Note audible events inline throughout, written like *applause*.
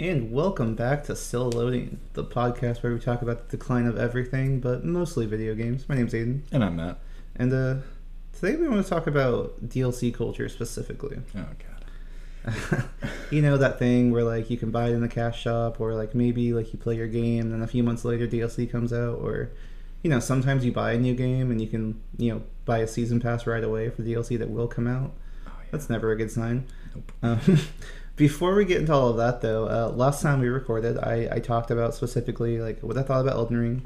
And welcome back to Still Loading, the podcast where we talk about the decline of everything, but mostly video games. My name's Aiden, And I'm Matt. and uh, today we want to talk about DLC culture specifically. Oh god. *laughs* you know that thing where like you can buy it in the cash shop, or like maybe like you play your game, and then a few months later DLC comes out, or you know sometimes you buy a new game and you can you know buy a season pass right away for DLC that will come out. Oh, yeah. That's never a good sign. Nope. Um, *laughs* before we get into all of that, though, uh, last time we recorded, I, I talked about specifically like what I thought about Elden Ring,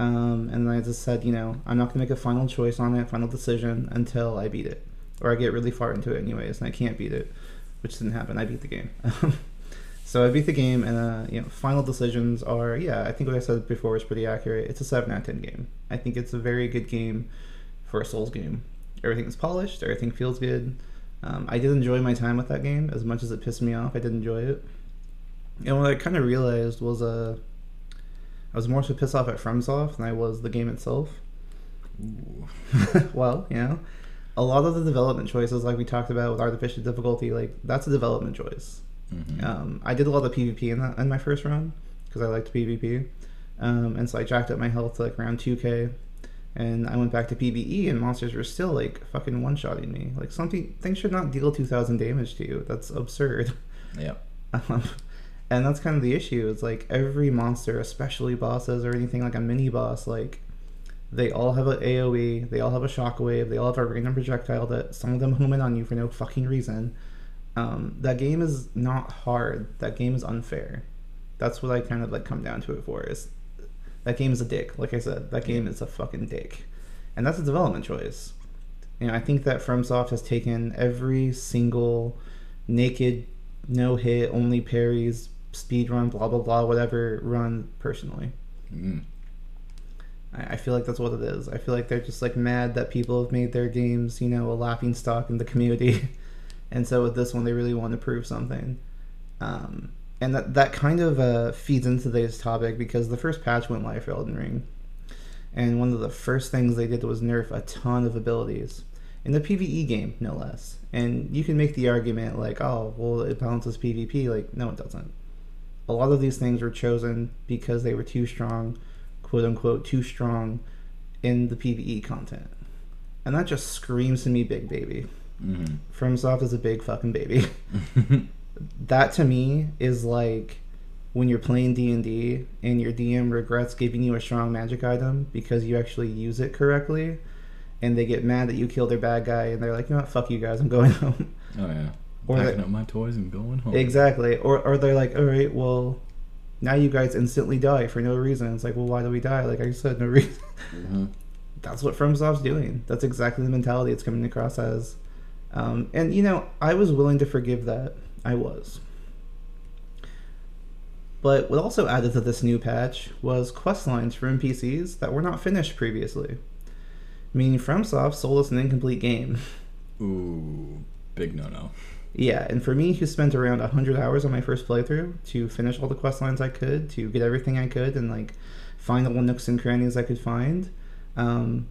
um, and I just said, you know, I'm not gonna make a final choice on it, final decision until I beat it, or I get really far into it anyways, and I can't beat it, which didn't happen. I beat the game. *laughs* So I beat the game, and uh, you know, final decisions are yeah. I think what I said before was pretty accurate. It's a seven out of ten game. I think it's a very good game for a Souls game. Everything is polished. Everything feels good. Um, I did enjoy my time with that game as much as it pissed me off. I did enjoy it. And what I kind of realized was uh, I was more so pissed off at FromSoft than I was the game itself. *laughs* Well, you know, a lot of the development choices, like we talked about with artificial difficulty, like that's a development choice. Mhm. Um, I did a lot of PvP in that in my first run because I liked PvP, um, and so I jacked up my health to like around two k, and I went back to PvE and monsters were still like fucking one shotting me. Like something things should not deal two thousand damage to you. That's absurd. Yeah. *laughs* Um, and that's kind of the issue. It's like every monster, especially bosses or anything like a mini boss, like they all have an AOE, they all have a shockwave, they all have a random projectile that some of them *laughs* home in on you for no fucking reason. Um, that game is not hard. That game is unfair. That's what I kind of like come down to it for. Is that game is a dick. Like I said, that game is a fucking dick, and that's a development choice. You know, I think that FromSoft has taken every single naked, no hit, only parries, speed run, blah blah blah, whatever run personally. Mm. I I feel like that's what it is. I feel like they're just like mad that people have made their games, you know, a laughing stock in the community, *laughs* and so with this one, they really want to prove something. Um, and that that kind of uh, feeds into today's topic because the first patch went live for Elden Ring, and one of the first things they did was nerf a ton of abilities in the PVE game, no less. And you can make the argument like, oh, well, it balances PvP. Like, no, it doesn't. A lot of these things were chosen because they were too strong quote unquote too strong in the PvE content. And that just screams to me big baby. Mhm. FromSoft is a big fucking baby. *laughs* that to me is like when you're playing D&D and your DM regrets giving you a strong magic item because you actually use it correctly and they get mad that you killed their bad guy and they're like, "You know what? Fuck you guys. I'm going *laughs* home." oh yeah. Or Packing they- up my toys and going home. Exactly. Or or they're like, all right, well, now you guys instantly die for no reason. It's like, well, why do we die? Like I said, no reason. Mhm. That's what FromSoft's doing. That's exactly the mentality it's coming across as. Um, and you know, I was willing to forgive that. I was. But what also added to this new patch was quest lines for NPCs that were not finished previously. Meaning FromSoft sold us an incomplete game. Ooh, big no no. Yeah, and for me, who spent around 100 hours on my first playthrough to finish all the quest lines I could, to get everything I could, and like find all the nooks and crannies I could find, um,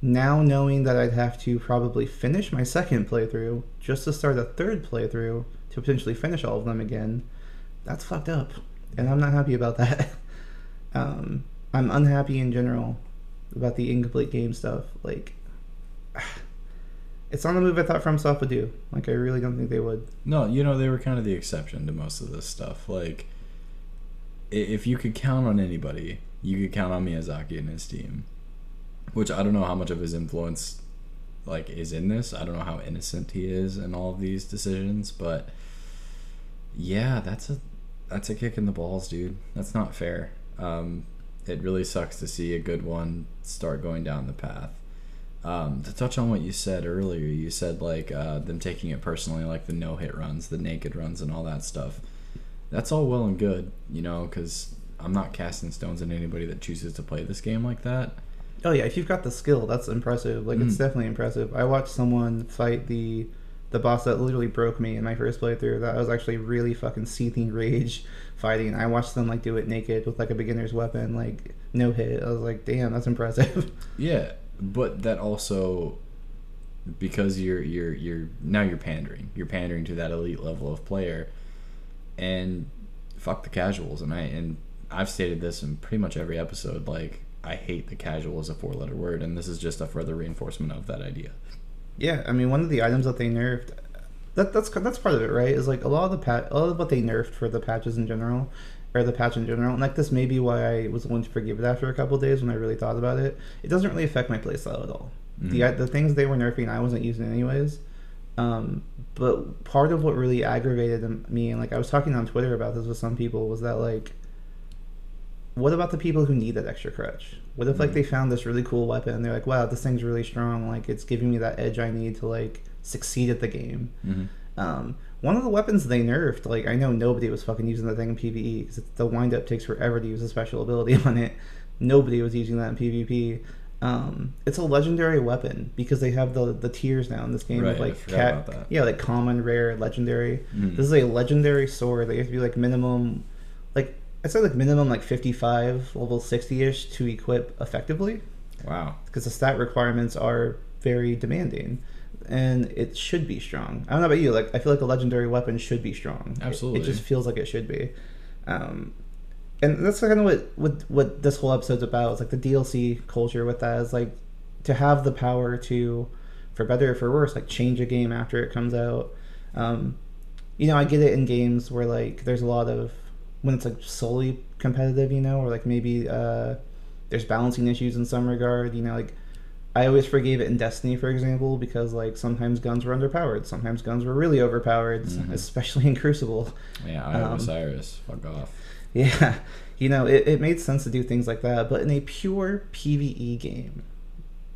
now knowing that I'd have to probably finish my second playthrough just to start a third playthrough to potentially finish all of them again, that's fucked up. And I'm not happy about that. *laughs* um, I'm unhappy in general about the incomplete game stuff. Like, *sighs* it's not a move I thought FromSoft would do. Like, I really don't think they would. No, you know they were kind of the exception to most of this stuff. Like, if you could count on anybody, you could count on Miyazaki and his team. Which I don't know how much of his influence, like, is in this. I don't know how innocent he is in all of these decisions, but yeah, that's a that's a kick in the balls, dude. That's not fair. Um, it really sucks to see a good one start going down the path. Um, to touch on what you said earlier, you said like uh, them taking it personally, like the no hit runs, the naked runs, and all that stuff. That's all well and good, you know, because I'm not casting stones at anybody that chooses to play this game like that. Oh yeah, if you've got the skill, that's impressive. Like it's Mm. definitely impressive. I watched someone fight the the boss that literally broke me in my first playthrough. That was actually really fucking seething rage fighting. I watched them like do it naked with like a beginner's weapon, like no hit. I was like, damn, that's impressive. *laughs* Yeah, but that also because you're you're you're now you're pandering. You're pandering to that elite level of player, and fuck the casuals, and I and I've stated this in pretty much every episode. Like I hate the casual as a four letter word, and this is just a further reinforcement of that idea. Yeah, I mean, one of the items that they nerfed, that that's that's part of it, right? Is like a lot of the pat, a lot of what they nerfed for the patches in general, or the patch in general. And like this may be why I was willing to forgive it after a couple days when I really thought about it. It doesn't really affect my playstyle at all. Mhm. The the things they were nerfing, I wasn't using anyways. Um, but part of what really aggravated me, and like I was talking on Twitter about this with some people, was that like, what about the people who need that extra crutch? What if like Mhm. they found this really cool weapon and they're like, wow, this thing's really strong, like it's giving me that edge I need to like succeed at the game. Mm-hmm. Um, one of the weapons they nerfed, like I know nobody was fucking using that thing in PVE because the wind up takes forever to use a special ability *laughs* on it. Nobody was using that in PvP. Um, it's a legendary weapon because they have the the tiers now in this game Right, of like cat, yeah, like common, rare, legendary. Mhm. This is a legendary sword that you have to be like minimum, I'd say like minimum like fifty five, level sixty ish to equip effectively Wow. because the stat requirements are very demanding and it should be strong. I don't know about you, like I feel like a legendary weapon should be strong. It- Absolutely. It, just feels like it should be. Um, and that's kind of what, what what this whole episode's about. It's like the DLC culture with that is like to have the power to, for better or for worse, like change a game after it comes out. Um, you know, I get it in games where like there's a lot of when it's like solely competitive, you know, or like maybe uh, there's balancing issues in some regard. You know, like I always forgave it in Destiny, for example, because like sometimes guns were underpowered, sometimes guns were really overpowered, Mhm. especially in Crucible. Yeah, I have Um, Osiris. Fuck off. Yeah, you know, it, it made sense to do things like that, but in a pure PVE game,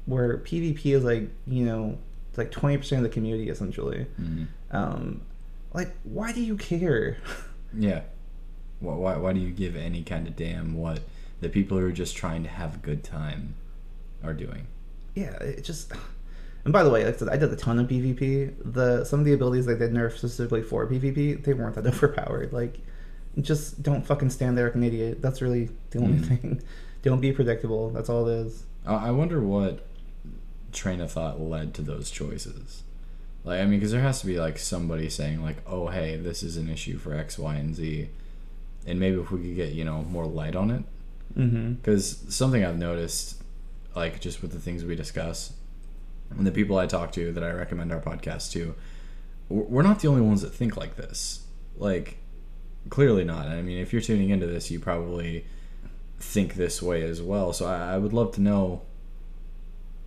where PvP is like, you know, like 20% of the community essentially, Mhm. um, like, why do you care? *laughs* Yeah. Why, why, why do you give any kind of damn what the people who are just trying to have a good time are doing? yeah, it just. And by the way, like I said, I did a ton of PvP. The some of the abilities they did nerf specifically for PvP, they weren't that *laughs* overpowered. Like, just don't fucking stand there like an idiot. That's really the only Mhm. thing. *laughs* Don't be predictable. That's all it is. I I wonder what train of thought led to those choices. Like, I mean, because there has to be like somebody saying like, "Oh, hey, this is an issue for X, Y, and Z," and maybe if we could get you know more light on it, Mm-hmm. because something I've noticed, like just with the things we discuss, and the people I talk to that I recommend our podcast to, we're we're not the only ones that think like this. Like, clearly not. I mean, if you're tuning into this, you probably think this way as well. So I, I would love to know,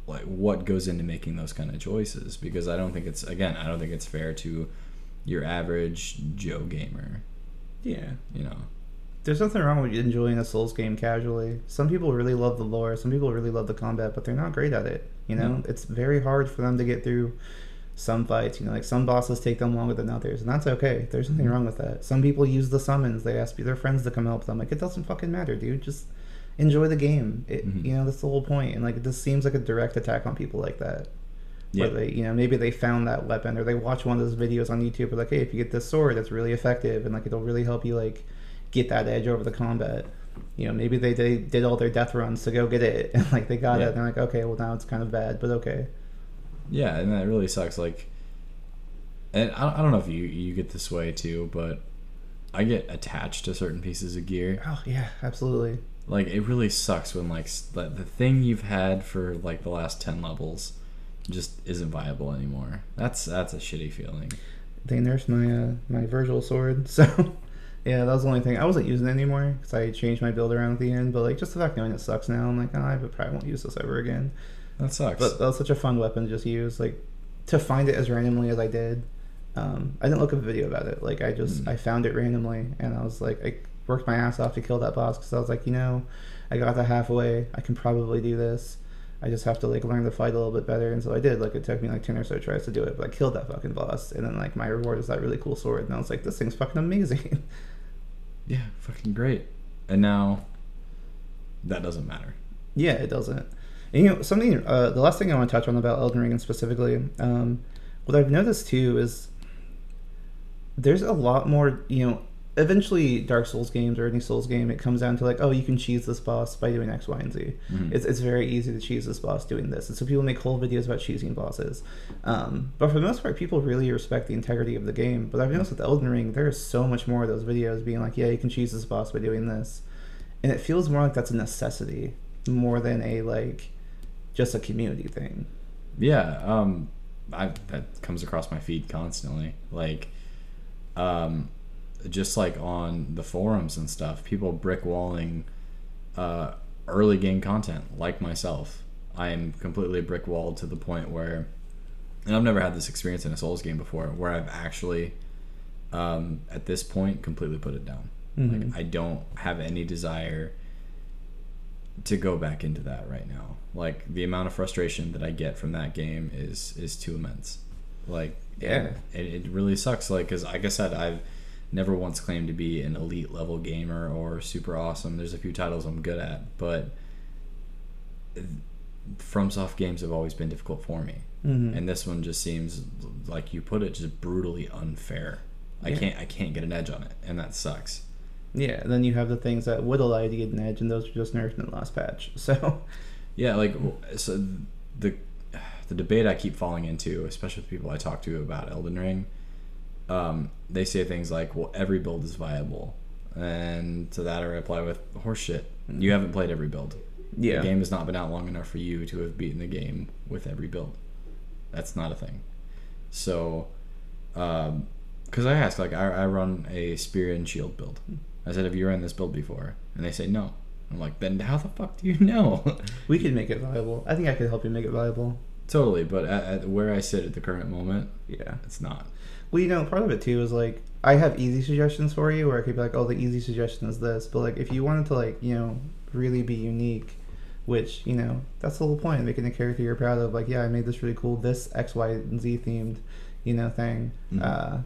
like, what goes into making those kind of choices because I don't think it's again, I don't think it's fair to your average Joe gamer. Yeah. You know. There's nothing wrong with enjoying a Souls game casually. Some people really love the lore, some people really love the combat, but they're not great at it. You know, No. it's very hard for them to get through some fights. You know, like some bosses take them longer than others, and that's okay. There's nothing Mhm. wrong with that. Some people use the summons. They ask their friends to come help them. Like it doesn't fucking matter, dude. Just enjoy the game. It, Mhm. You know, that's the whole point. And like this seems like a direct attack on people like that. Yeah. Where they, you know, maybe they found that weapon or they watch one of those videos on YouTube. Where like, hey, if you get this sword, it's really effective and like it'll really help you like get that edge over the combat. You know, maybe they, they did all their death runs to go get it *laughs* and like they got Yeah. it. And they're like, okay, well now it's kind of bad, but okay. Yeah, and that really sucks. Like, and I, I don't know if you you get this way too, but I get attached to certain pieces of gear. Oh yeah, absolutely. Like, it really sucks when like the, the thing you've had for like the last ten levels just isn't viable anymore. That's that's a shitty feeling. They nerfed my uh, my Virgil sword, *laughs* so yeah, that was the only thing. I wasn't using it anymore because I changed my build around at the end. But like, just the fact knowing it sucks now, I'm like, oh, I probably won't use this ever again. That sucks. But that was such a fun weapon to just use. Like to find it as randomly as I did. Um, I didn't look up a video about it. Like I just Mm. I found it randomly, and I was like, I worked my ass off to kill that boss because I was like, you know, I got the halfway. I can probably do this. I just have to like learn the fight a little bit better, and so I did. Like it took me like ten or so tries to do it, but I killed that fucking boss, and then like my reward is that really cool sword, and I was like, this thing's fucking amazing. *laughs* yeah, fucking great. And now that doesn't matter. Yeah, it doesn't. And, you know, something. Uh, the last thing I want to touch on about Elden Ring specifically, um, what I've noticed too is there's a lot more. You know, eventually Dark Souls games or any Souls game, it comes down to like, oh, you can cheese this boss by doing X, Y, and Z. Mhm. It's, it's very easy to cheese this boss doing this. And so people make whole videos about cheesing bosses. Um, but for the most part, people really respect the integrity of the game. But I've noticed with Elden Ring, there is so much more of those videos being like, yeah, you can cheese this boss by doing this. And it feels more like that's a necessity more than a like just a community thing. Yeah, um, I that comes across my feed constantly. Like, um, just like on the forums and stuff, people brick walling uh, early game content, like myself. I am completely brick walled to the point where, and I've never had this experience in a Souls game before, where I've actually, um, at this point, completely put it down. Mhm. Like, I don't have any desire to go back into that right now. Like the amount of frustration that I get from that game is is too immense. Like Yeah. it, it really sucks. Like because like I said, I've never once claimed to be an elite level gamer or super awesome. There's a few titles I'm good at, but FromSoft games have always been difficult for me, Mhm. and this one just seems like you put it, just brutally unfair. I can't I can't get an edge on it, and that sucks. Yeah, then you have the things that would allow you to get an edge, and those were just nerfed in the last patch. *laughs* So, Yeah, like so the the debate I keep falling into, especially with people I talk to about Elden Ring, um, they say things like, "Well, every build is viable," and to that I reply with, "Horseshit! You haven't played every build. yeah. The game has not been out long enough for you to have beaten the game with every build. That's not a thing." So, because I asked, like, I, I run a spear and shield build. I said, "Have you run this build before?" And they say, "No." I'm like, "Then how the fuck do you *laughs* know?" We could make it viable. I think I could help you make it viable. Totally, but at, at where I sit at the current moment, Yeah. it's not. Well, you know, part of it too is like I have easy suggestions for you, where I could be like, oh, the easy suggestion is this. But like, if you wanted to like, you know, really be unique, which you know, that's the whole point, making a character you're proud of. Like, yeah, I made this really cool, this X, Y, and Z themed, you know, thing. Mhm. Uh,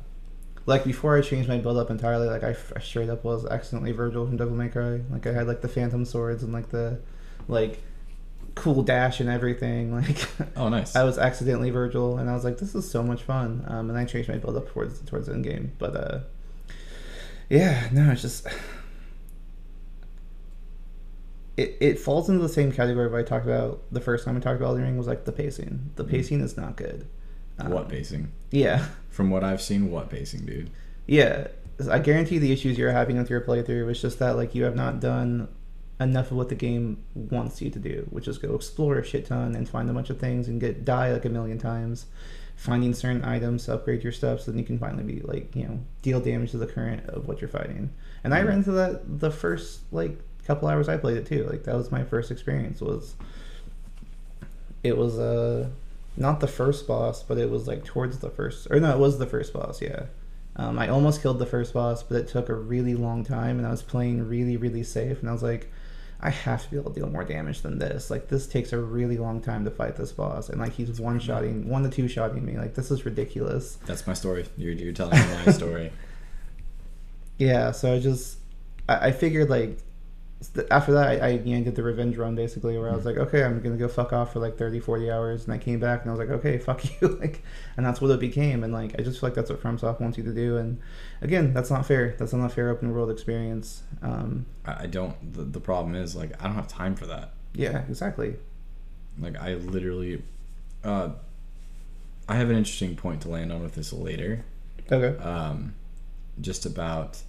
like before I changed my build up entirely, like I straight up was accidentally Vergil from Devil May Cry. Like I had like the Phantom swords and like the, like, cool dash and everything. *laughs* Like. Oh, nice. I was accidentally Vergil, and I was like, "This is so much fun." Um, and I changed my build up towards towards the end game, but uh, yeah, no, it's just it it falls into the same category of I talked about the first time I talked about Elden Ring was like the pacing. The Mhm. pacing is not good. Um, what pacing? Yeah, From what I've seen, what pacing, dude? yeah. I guarantee the issues you're having with your playthrough is just that like you have not done enough of what the game wants you to do, which is go explore a shit ton and find a bunch of things and get die like a million times, finding certain items to upgrade your stuff so then you can finally be like you know deal damage to the current of what you're fighting. And I Mhm. ran into that the first like couple hours I played it too. Like that was my first experience was it was uh not the first boss, but it was like towards the first or no, it was the first boss, yeah. Um, I almost killed the first boss, but it took a really long time, and I was playing really, really safe. And I was like, I have to be able to deal more damage than this. Like, this takes a really long time to fight this boss, and like he's one shotting, one to two shotting me. Like, this is ridiculous. That's my story. You're, you're telling my *laughs* story. Yeah, so I just, I, I figured like, after that, I, I you know, did the revenge run basically, where I was like, okay, I'm gonna go fuck off for like 30, 40 hours, and I came back and I was like, okay, *laughs* fuck you, *laughs* like, and that's what it became, and like, I just feel like that's what FromSoft wants you to do, and again, that's not fair. That's not a fair open world experience. Um, I, I don't. The, the problem is, like, I don't have time for that. yeah, exactly. Like, I literally. Uh, I have an interesting point to land on with this later. Okay. um, just about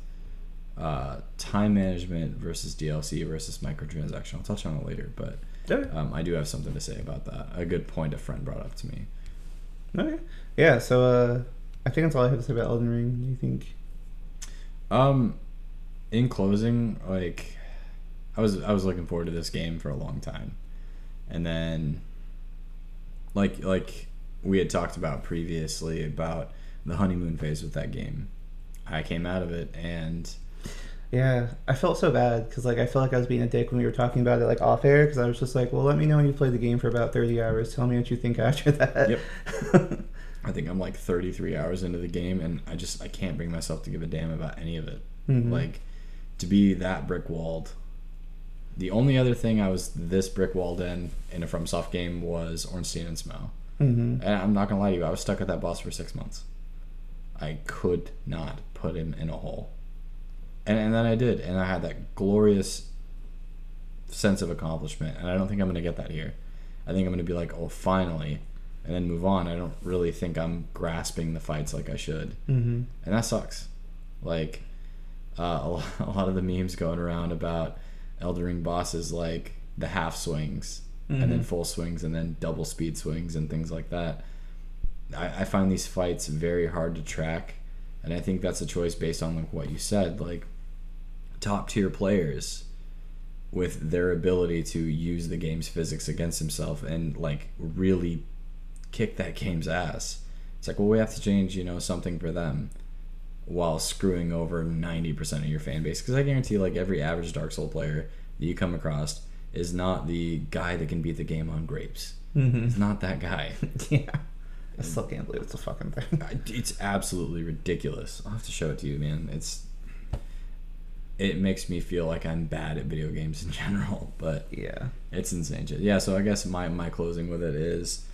uh, time management versus DLC versus microtransaction. I'll touch on it later, but Okay. um, I do have something to say about that. A good point a friend brought up to me. Okay. Yeah. So, uh, I think that's all I have to say about Elden Ring. Do you think? Um, in closing, like I was I was looking forward to this game for a long time, and then like like we had talked about previously about the honeymoon phase with that game. I came out of it and Yeah, I felt so bad because like I felt like I was being a dick when we were talking about it like off air because I was just like, well, let me know when you play the game for about thirty hours. Tell me what you think *laughs* after that. Yep. *laughs* I think I'm like 33 hours into the game, and I just I can't bring myself to give a damn about any of it. Mhm. Like to be that brick walled. The only other thing I was this brick walled in in a FromSoft game was Ornstein and Smough. Mhm. And I'm not gonna lie to you, I was stuck at that boss for six months. I could not put him in a hole. And, and then I did, and I had that glorious sense of accomplishment. And I don't think I'm going to get that here. I think I'm going to be like, oh, finally, and then move on. I don't really think I'm grasping the fights like I should. Mm-hmm. And that sucks. Like, uh, *laughs* a lot of the memes going around about Elden Ring bosses, like the half swings, and then Mhm. full swings, and then double speed swings, and things like that. I, I find these fights very hard to track, and I think that's a choice based on like what you said, like top tier players with their ability to use the game's physics against himself and like really kick that game's ass. It's like, well, we have to change, you know, something for them while screwing over 90% of your fan base. Because I guarantee, like, every average Dark Soul player that you come across is not the guy that can beat the game on grapes. Mm-hmm. It's not that guy. *laughs* yeah. I still can't believe it's a fucking thing. It's absolutely ridiculous. I'll have to show it to you, man. It's it makes me feel like I'm bad at video games in *laughs* general, but Yeah. it's insane. Yeah, so I guess my my closing with it is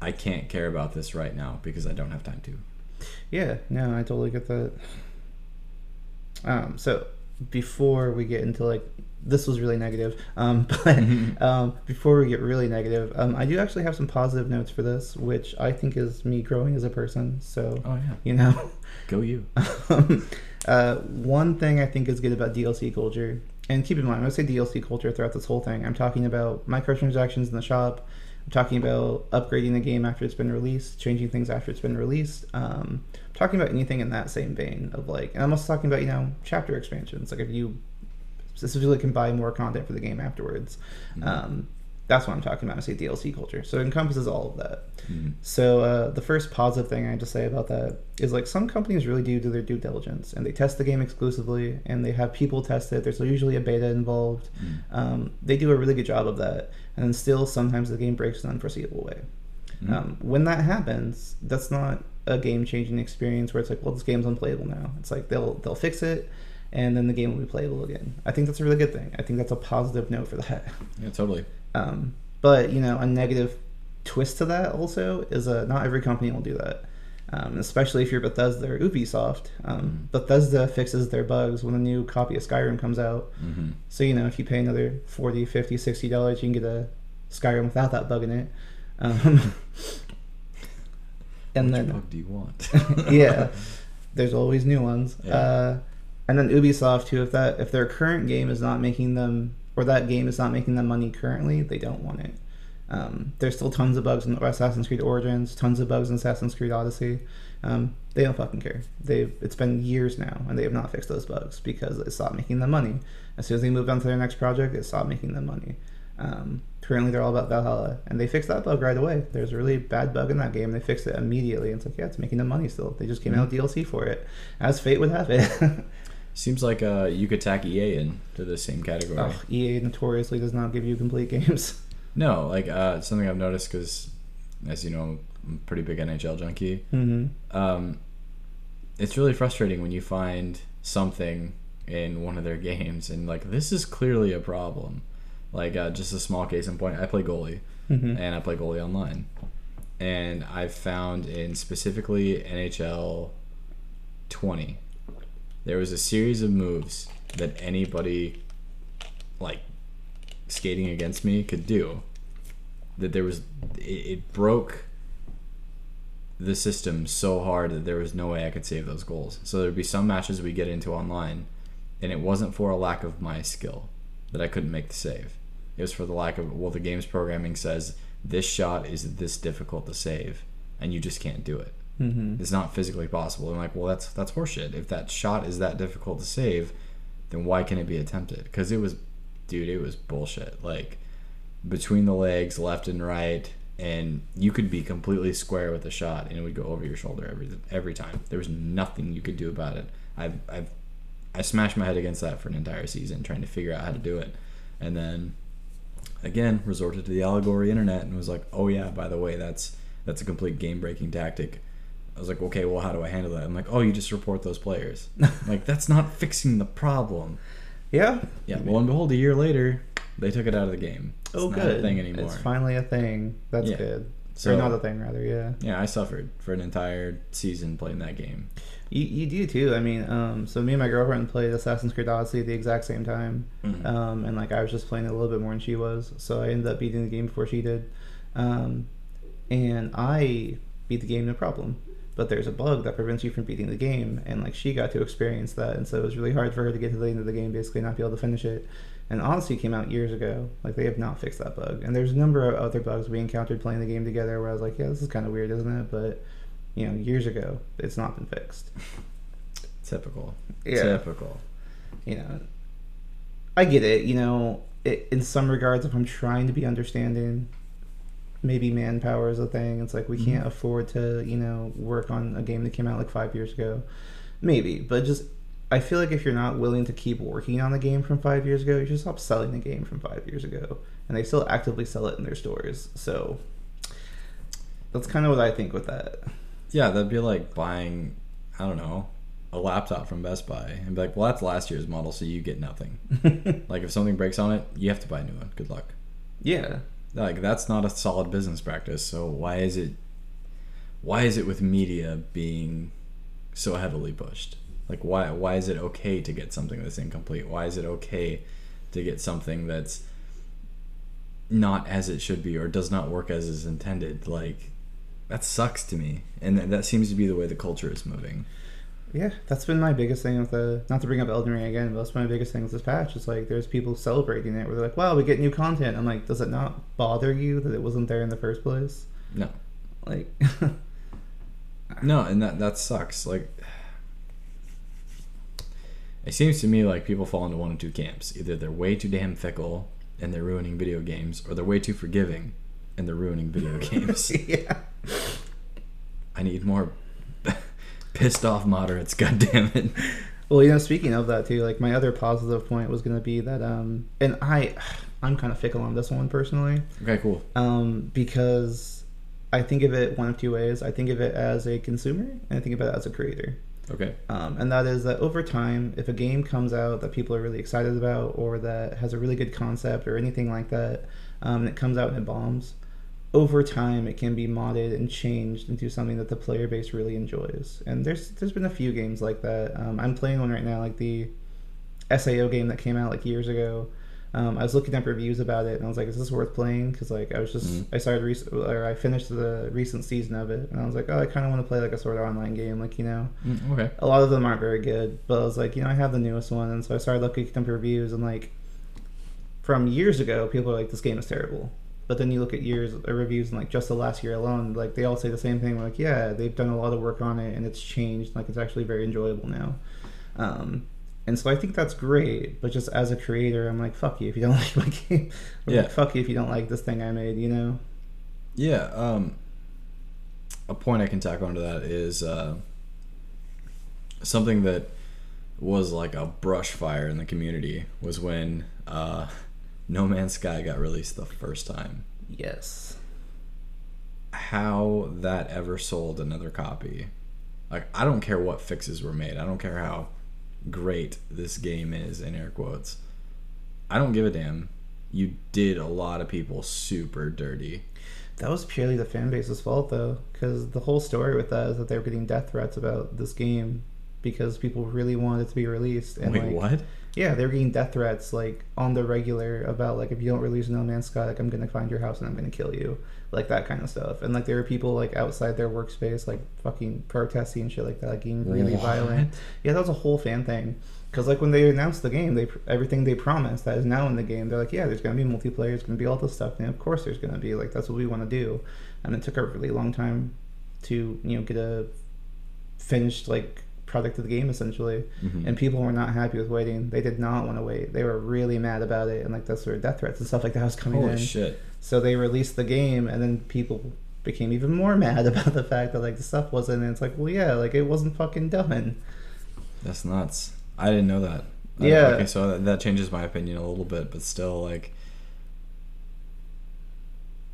I can't care about this right now because I don't have time to. Yeah, no, I totally get that. Um, so before we get into like this was really negative, um, *laughs* but *laughs* um, before we get really negative, um, I do actually have some positive notes for this, which I think is me growing as a person. So Oh yeah, you know, go you. Uh, one thing I think is good about DLC culture, and keep in mind, when I say DLC culture throughout this whole thing, I'm talking about microtransactions in the shop. I'm talking about upgrading the game after it's been released, changing things after it's been released. Um, I'm talking about anything in that same vein of like, and I'm also talking about you know chapter expansions. Like if you specifically can buy more content for the game afterwards. Um, that's what I'm talking about. I say DLC culture, so it encompasses all of that. Mhm. So uh, the first positive thing I have to say about that is like some companies really do do their due diligence and they test the game exclusively and they have people test it. There's usually a beta involved. Mm. Um, they do a really good job of that, and still sometimes the game breaks in an unforeseeable way. Mhm. Um, when that happens, that's not a game changing experience where it's like, well, this game's unplayable now. It's like they'll they'll fix it, and then the game will be playable again. I think that's a really good thing. I think that's a positive note for that. Yeah, totally. Um, but you know, a negative twist to that also is uh, not every company will do that. Um, especially if you're Bethesda or Ubisoft. Um, Bethesda fixes their bugs when a new copy of Skyrim comes out. hmm So, you know, if you pay another 40 50 $60, you can get a Skyrim without that bug in it. Um, *laughs* and Which then, bug do you want? *laughs* yeah, there's always new ones. Yeah. Uh, and then Ubisoft too. If that if their current game is not making them, or that game is not making them money currently, they don't want it. Um, there's still tons of bugs in Assassin's Creed Origins, tons of bugs in Assassin's Creed Odyssey. Um, they don't fucking care. They've it's been years now, and they have not fixed those bugs because it stopped making them money. As soon as they moved on to their next project, it stopped making them money. Um, currently, they're all about Valhalla, and they fixed that bug right away. There's a really bad bug in that game. They fixed it immediately. And it's like, yeah, it's making them money still. They just came out with DLC for it, as fate would have it. *laughs* Seems like uh, you could tack EA in to the same category. oh, EA notoriously does not give you complete games. *laughs* No, like uh, something I've noticed because, as you know, I'm a pretty big NHL junkie. Mm-hmm. Um, it's really frustrating when you find something in one of their games and like this is clearly a problem. Like uh, just a small case in point, I play goalie Mm-hmm. and I play goalie online, and I've found in specifically NHL 20, there was a series of moves that anybody like skating against me could do. That there was, it, it broke the system so hard that there was no way I could save those goals. So there'd be some matches we get into online, and it wasn't for a lack of my skill that I couldn't make the save. It was for the lack of well, the game's programming says this shot is this difficult to save, and you just can't do it. Mm-hmm. It's not physically possible. I'm like, well, that's that's horseshit. If that shot is that difficult to save, then why can it be attempted? Because it was, dude, it was bullshit. Like between the legs, left and right, and you could be completely square with a shot, and it would go over your shoulder every every time. There was nothing you could do about it. I've I've I smashed my head against that for an entire season trying to figure out how to do it, and then again resorted to the allegory internet and was like, oh yeah, by the way, that's that's a complete game breaking tactic. I was like, okay, well, how do I handle that? I'm like, oh, you just report those players. *laughs* Like, that's not fixing the problem. Yeah. Yeah, well, and behold, a year later, they took it out of the game. It's oh, not good. a thing anymore. It's finally a thing. That's Yeah. good. So or not a thing, rather. Yeah. yeah, I suffered for an entire season playing that game. You, you do too. I mean, um, so me and my girlfriend played Assassin's Creed Odyssey at the exact same time, Mhm. um, and like I was just playing it a little bit more than she was, so I ended up beating the game before she did, um, and I beat the game no problem. But there's a bug that prevents you from beating the game, and like she got to experience that, and so it was really hard for her to get to the end of the game, basically not be able to finish it. And Odyssey came out years ago. Like they have not fixed that bug, and there's a number of other bugs we encountered playing the game together where I was like, yeah, this is kind of weird, isn't it? But you know, years ago, it's not been fixed. *laughs* Typical. Yeah. Typical. you know, I get it. You know, it, in some regards, if I'm trying to be understanding, maybe manpower is a thing. It's like we Mhm. can't afford to, you know, work on a game that came out like five years ago. Maybe, but just I feel like if you're not willing to keep working on the game from five years ago, you should stop selling the game from five years ago. And they still actively sell it in their stores. So that's kind of what I think with that. Yeah, that'd be like buying, I don't know, a laptop from Best Buy and be like, well, that's last year's model, so you get nothing. *laughs* Like, if something breaks on it, you have to buy a new one. Good luck. yeah. Like, that's not a solid business practice. So why is it? Why is it with media being so heavily pushed? Like, why why is it okay to get something that's incomplete? Why is it okay to get something that's not as it should be or does not work as is intended? Like, that sucks to me, and that, that seems to be the way the culture is moving. Yeah, that's been my biggest thing with the. Not to bring up Elden Ring again, but that's my biggest thing with this patch. It's like there's people celebrating it where they're like, "Wow, we get new content." I'm like, does it not bother you that it wasn't there in the first place? No, Like, *laughs* no, and that that sucks. Like, it seems to me like people fall into one of two camps. Either they're way too damn fickle and they're ruining video games, or they're way too forgiving and they're ruining video *laughs* games. yeah, I need more pissed off moderates. *laughs* God damn it. Well, you know, speaking of that too, like my other positive point was going to be that, um, and I, *sighs* I'm kind of fickle on this one personally, Okay, cool. um, because I think of it one of two ways. I think of it as a consumer, and I think about it as a creator. Okay. Um, and that is that over time, if a game comes out that people are really excited about, or that has a really good concept, or anything like that, um, and it comes out and it bombs, over time it can be modded and changed into something that the player base really enjoys. And there's there's been a few games like that. Um, I'm playing one right now, like the SAO game that came out like years ago. Um, I was looking up reviews about it, and I was like, "Is this worth playing?" Because like I was just Mhm. I started rec- or I finished the recent season of it, and I was like, "Oh, I kind of want to play like a sort of online game, like you know." Mm, okay. a lot of them aren't very good, but I was like, you know, I have the newest one, and so I started looking at the reviews, and like, from years ago, people are like, this game is terrible. But then you look at years of reviews, and like just the last year alone, like they all say the same thing. Like, yeah, they've done a lot of work on it, and it's changed. Like, it's actually very enjoyable now. Um, and so I think that's great. But just as a creator, I'm like, fuck you if you don't *laughs* like my game. Or Yeah. like, fuck you if you don't like this thing I made. You know? Yeah. Um, a point I can tack onto that is uh, something that was like a brush fire in the community was when uh, No Man's Sky got released the first time. Yes. How that ever sold another copy. Like, I don't care what fixes were made. I don't care how great this game is, in air quotes. I don't give a damn. You did a lot of people super dirty. That was purely the fan base's fault, though, because the whole story with that is that they were getting death threats about this game because people really wanted it to be released. And Wait, like, what? Yeah, they were getting death threats like on the regular about like if you don't release No Man's Sky, like I'm gonna find your house and I'm gonna kill you, like that kind of stuff. And like there were people like outside their workspace like fucking protesting and shit like that, like getting really What? violent. Yeah, that was a whole fan thing. Because like when they announced the game, they everything they promised that is now in the game, they're like, yeah, there's gonna be multiplayer, there's gonna be all this stuff, and of course there's gonna be like that's what we want to do. And it took a really long time to you know get a finished like product of the game essentially Mhm. and people were not happy with waiting. They did not want to wait. They were really mad about it, and like that's where death threats and stuff like that was coming Holy in. shit. So they released the game, and then people became even more *laughs* mad about the fact that like the stuff wasn't. And it's like, well, yeah, like it wasn't fucking done. That's nuts. I didn't know that. Yeah. okay, so that, that changes my opinion a little bit, but still, like,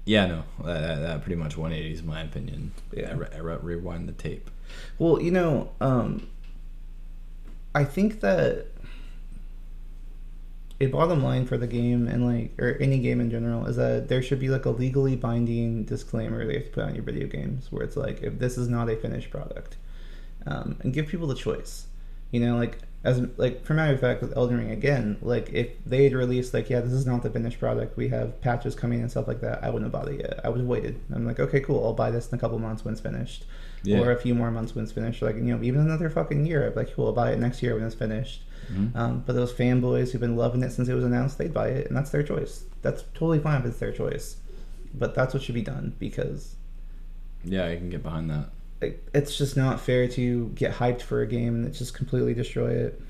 yeah, no, that, that, that pretty much 180 is my opinion. Yeah. I, re- I re- rewind the tape. Well, you know, um, I think that a bottom line for the game and like or any game in general is that there should be like a legally binding disclaimer that you have to put on your video games where it's like if this is not a finished product um, and give people the choice. You know, like as like for a matter of fact with Elden Ring again, like if they had released like yeah this is not the finished product, we have patches coming and stuff like that, I wouldn't have bought it yet. I would have waited. I'm like okay cool, I'll buy this in a couple months when it's finished, Yeah. or a few more months when it's finished. Like you know even another fucking year, I'd like cool, I'll buy it next year when it's finished. Mhm. Um, but those fanboys who've been loving it since it was announced, they'd buy it, and that's their choice. That's totally fine if it's their choice. But that's what should be done because Yeah, I can get behind that. It's just not fair to get hyped for a game and just completely destroy it.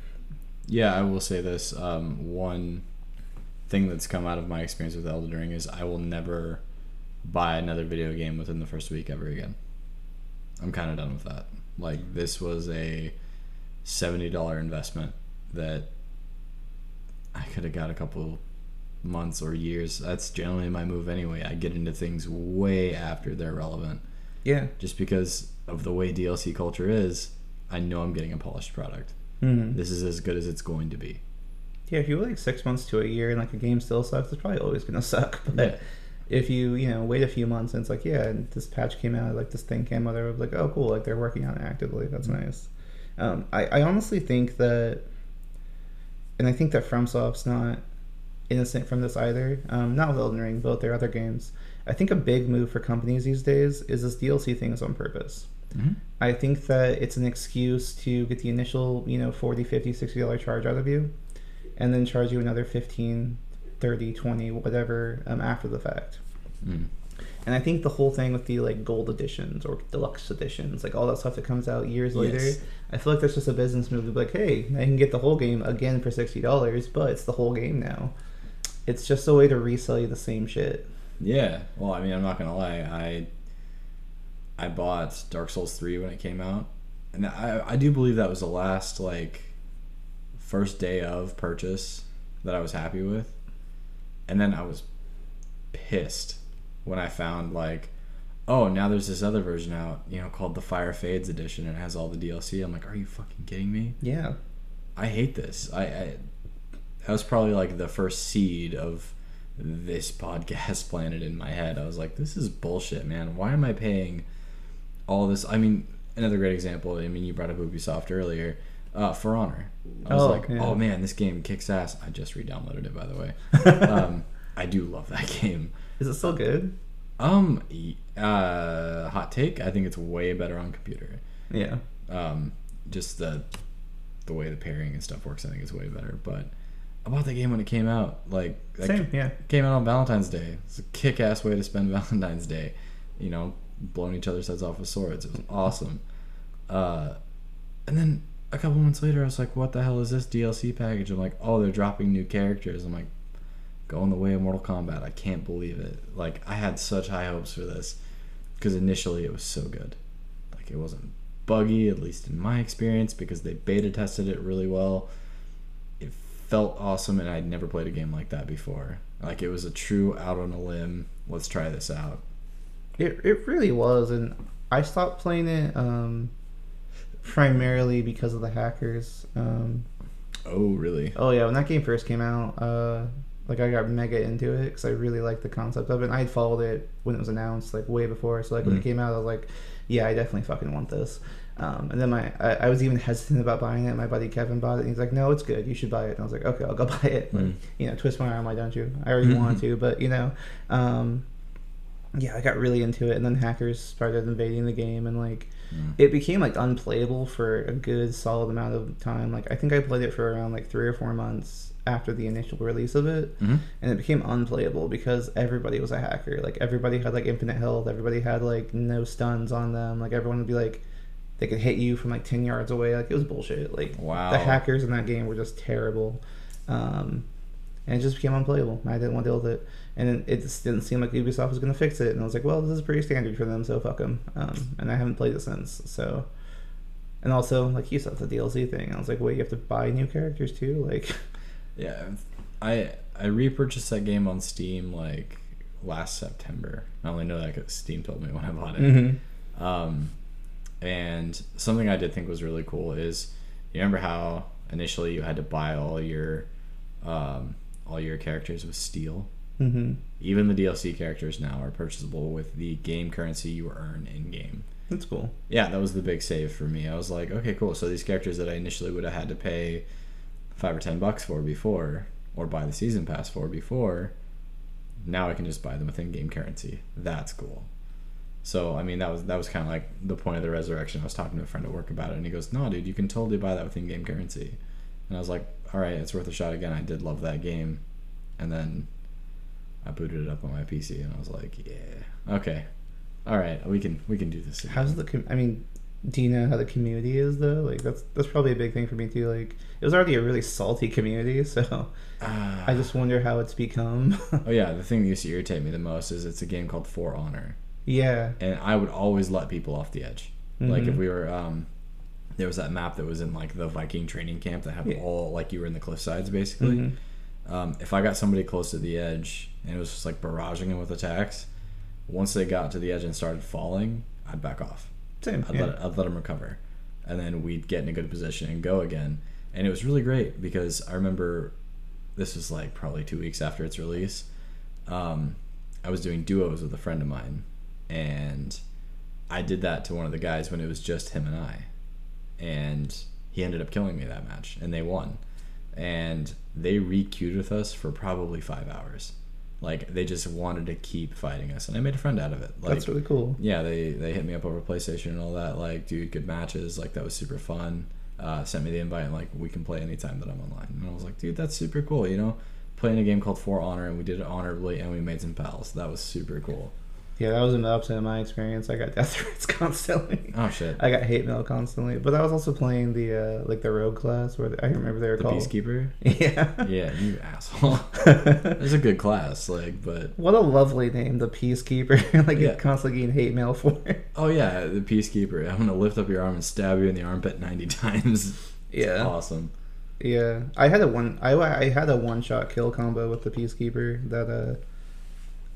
Yeah, I will say this. Um, one thing that's come out of my experience with Elden Ring is I will never buy another video game within the first week ever again. I'm kind of done with that. Like this was a seventy dollar investment that I could have got a couple months or years. That's generally my move anyway. I get into things way after they're relevant, Yeah. just because of the way DLC culture is. I know I'm getting a polished product. Mm-hmm. This is as good as it's going to be. Yeah, if you wait like six months to a year and like a game still sucks, it's probably always gonna *laughs* suck. But Yeah. if you you know wait a few months and it's like yeah, and this patch came out, like this thing came out, they're like oh cool, like they're working on it actively. That's Mhm. nice. Um, I I honestly think that, and I think that FromSoft's not innocent from this either. Um, not with Elden Ring, but their other games. I think a big move for companies these days is this DLC thing is on purpose. Mm-hmm. I think that it's an excuse to get the initial, you know, 40, 50, 60 dollar charge out of you and then charge you another 15, 30, 20, whatever um, after the fact. Mm. And I think the whole thing with the like gold editions or deluxe editions, like all that stuff that comes out years later, I feel like that's just a business move like, hey, I can get the whole game again for sixty dollars, but it's the whole game now. It's just a way to resell you the same shit. Yeah. Well, I mean, I'm not gonna lie. I I bought Dark Souls three when it came out, and I I do believe that was the last like first day of purchase that I was happy with, and then I was pissed when I found like. Oh, now there's this other version out, you know, called the Fire Fades edition, and it has all the DLC. I'm like, are you fucking kidding me? Yeah. I hate this. I, I that was probably like the first seed of this *laughs* podcast planted in my head. I was like, this is bullshit, man. Why am I paying all this? I mean, another great example. I mean, you brought up Ubisoft earlier. Uh, For Honor. I was Oh, like, yeah. oh man, this game kicks ass. I just re-downloaded it, by the way. *laughs* um, I do love that *laughs* game. Is it still good? Um, uh, hot take. I think it's way better on computer Yeah. um, just the the way the pairing and stuff works, I think is way better. But I bought that game when it came out. Like Same. Yeah. came out on Valentine's Day. It's a kick ass way to spend *laughs* Valentine's Day. You know, blowing each other's heads off with swords. It was awesome. Uh, and then a couple months later, I was like, "What the hell is this DLC package?" I'm like, "Oh, they're dropping new characters." I'm like, "Going the way of Mortal Kombat." I can't believe it. Like I had such high hopes for this because initially it was so good. Like it wasn't buggy, at least in my experience, because they beta tested it really well. It felt awesome, and I'd never played a game like that before. Like it was a true out on a limb. Let's try this out. It it really was, and I stopped playing it um, primarily because of the hackers. Um, Oh, really? oh yeah, when that game first came out, uh, like I got mega into it because I really liked the concept of it. And I had followed it when it was announced, like way before. So like when Mm. it came out, I was like, yeah, I definitely fucking want this. Um, and then my I, I was even hesitant about buying it. My buddy Kevin bought it, and he's like, "No, it's good. You should buy it." And I was like, "Okay, I'll go *laughs* buy it." Mm. You know, twist my arm, why don't you? I already *laughs* wanted to, but you know, um, yeah, I got really into it, and then hackers started invading the game, and like Mm. it became like unplayable for a good solid amount of time. Like I think I played it for around like three or four months after the initial release of it, Mhm. and it became unplayable because everybody was a hacker. Like everybody had like infinite health, everybody had like no stuns on them. Like everyone would be like they could hit you from like ten yards away. Like it was bullshit. Like Wow. the hackers in that game were just terrible. Um, and it just became unplayable. I didn't want to deal with it, and it- just didn't seem like Ubisoft was going to fix it. And I was like, well, this is pretty standard for them, so fuck them. Um, and I haven't played it since. So, and also, like you said, the DLC thing. I was like, wait, you have to buy new characters too? Like, *laughs* Yeah, I I repurchased that game on Steam like last September. I only know that because Steam told me *laughs* when I bought it. mm-hmm. Um, and something I did think was really cool is you remember how initially you had to buy all your um, all your characters with steel. Mm-hmm. Even the DLC characters now are purchasable with the game currency you earn in game. That's cool. yeah, that was the big save for me. I was like, okay, cool. So these characters that I initially would have had to pay five or ten bucks for before, or buy the season pass for before, now I can just buy them with in-game currency. That's cool. So I mean, that was that was kind of like the point of the resurrection. I was talking to a friend at work about it, and he goes, "No, dude, you can totally buy that with in-game currency." And I was like, "All right, it's worth a shot again." I did love that game, and then I booted it up on my PC, and I was like, "Yeah, okay, all right, we can we can do this." again." How's the? Com- I mean, do you know how the community is though? Like that's that's probably a big thing for me too. Like it was already a really salty community, *laughs* so Ah. I just wonder how it's become. *laughs* Oh yeah, the thing that used to irritate me the most is it's a game called For Honor, yeah. and I would always let people off the edge. Like if Mhm. we were, um, there was that map that was in like the Viking training camp that had Yeah. all like you were in the cliff sides basically. Mhm. Um, if I got somebody close to the edge and it was just like barraging them with attacks, once they got to the edge and started falling, I'd back off. Same. I'd, yeah. let, I'd let them recover. And then we'd get in a good position and go again. And it was really great because I remember this was like probably two weeks after its release. Um, I was doing duos with a friend of mine. And I did that to one of the guys when it was just him and I. And he ended up killing me that match. And they won. And they re queued with us for probably five hours. Like they just wanted to keep fighting us. And I made a friend out of it. Like, That's really cool. yeah, they they hit me up over PlayStation and all that. Like, dude, good matches. Like that was super fun. Uh, sent me the invite and like we can play anytime that I'm online. And I was like, dude, that's super cool. You know, playing a game called For Honor and we did it honorably and we made some pals. That was super cool. Yeah, that was an upset in my experience. I got death *laughs* threats constantly. Oh shit, I got hate mail constantly, but I was also playing the uh, like the rogue class where I remember they were the called. Peacekeeper. *laughs* Yeah. Yeah, you asshole. *laughs* It's a good class, like, but what a lovely name, the Peacekeeper. like Yeah. you're constantly getting hate mail for. oh yeah, the Peacekeeper. I'm gonna lift up your arm and stab you in the armpit 90 times. It's Yeah. awesome. Yeah, I had a one. I, I had a one shot kill combo with the Peacekeeper that uh,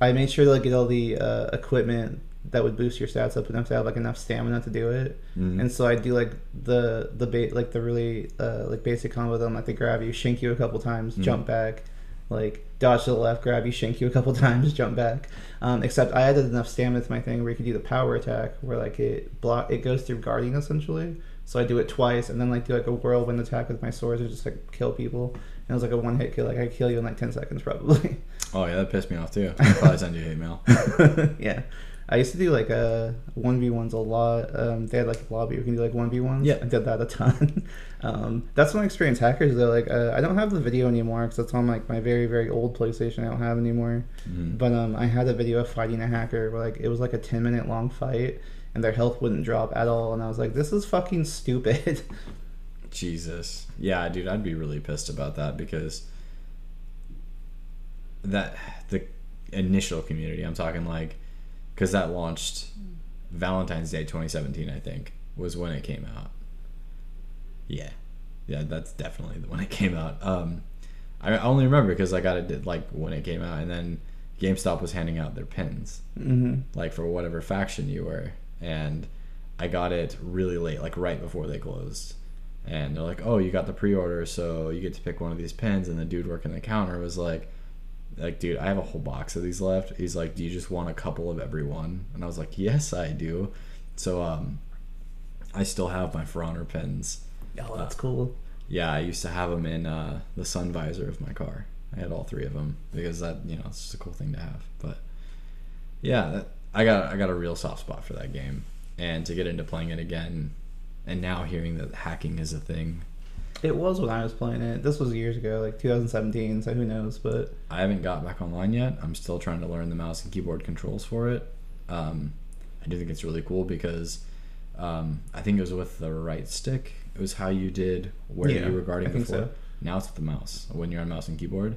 I made sure to like get all the uh, equipment that would boost your stats up enough to have like enough stamina to do it. Mhm. And so I do like the the ba- like the really uh, like basic combo them like they grab you, shank you a couple times, Mhm. jump back, like dodge to the left, grab you, shank you a couple *laughs* times, jump back. Um, except I added enough stamina to my thing where you could do the power attack where like it block it goes through guarding essentially. So I do it twice and then like do like a whirlwind attack with my swords and just like kill people. And it was like a one hit kill. Like I kill you in like ten seconds probably. *laughs* Oh yeah, that pissed me off too. *laughs* I'll probably send you hate mail. *laughs* yeah. I used to do like a one v ones a lot. Um, they had like a lobby where you can do like one v ones. Yeah. I did that a ton. um, that's when I experienced hackers though. Like uh, I don't have the video anymore because it's on like my very very old PlayStation. I don't have anymore. Mhm. But um, I had a video of fighting a hacker where like it was like a ten minute long fight and their health wouldn't drop at all. And I was like, this is fucking stupid. Jesus. Yeah, dude, I'd be really pissed about that because that the initial community, I'm talking like cuz that launched Valentine's Day 2017, I think, was when it came out. Yeah. Yeah, that's definitely the when it came out. Um I only remember because I got it like when it came out and then GameStop was handing out their pins hmm like for whatever faction you were and i got it really late like right before they closed and they're like oh you got the pre-order so you get to pick one of these pins and the dude working the counter was like like dude i have a whole box of these left. He's like do you just want a couple of every one? And i was like yes i do. So um i still have my for honor pins Oh, that's cool. yeah i used to have them in uh, the sun visor of my car. I had all three of them because that you know it's just a cool thing to have. But yeah that, i got i got a real soft spot for that game. And to get into playing it again and now hearing that hacking is a thing It was when I was playing it. This was years ago, like 2017. So who knows? But i haven't got back online yet i'm still trying to learn the mouse and keyboard controls for it um, i do think it's really cool because um, i think it was with the right stick it was how you did where Yeah, you were guarding I before so. now it's with the mouse when you're on mouse and keyboard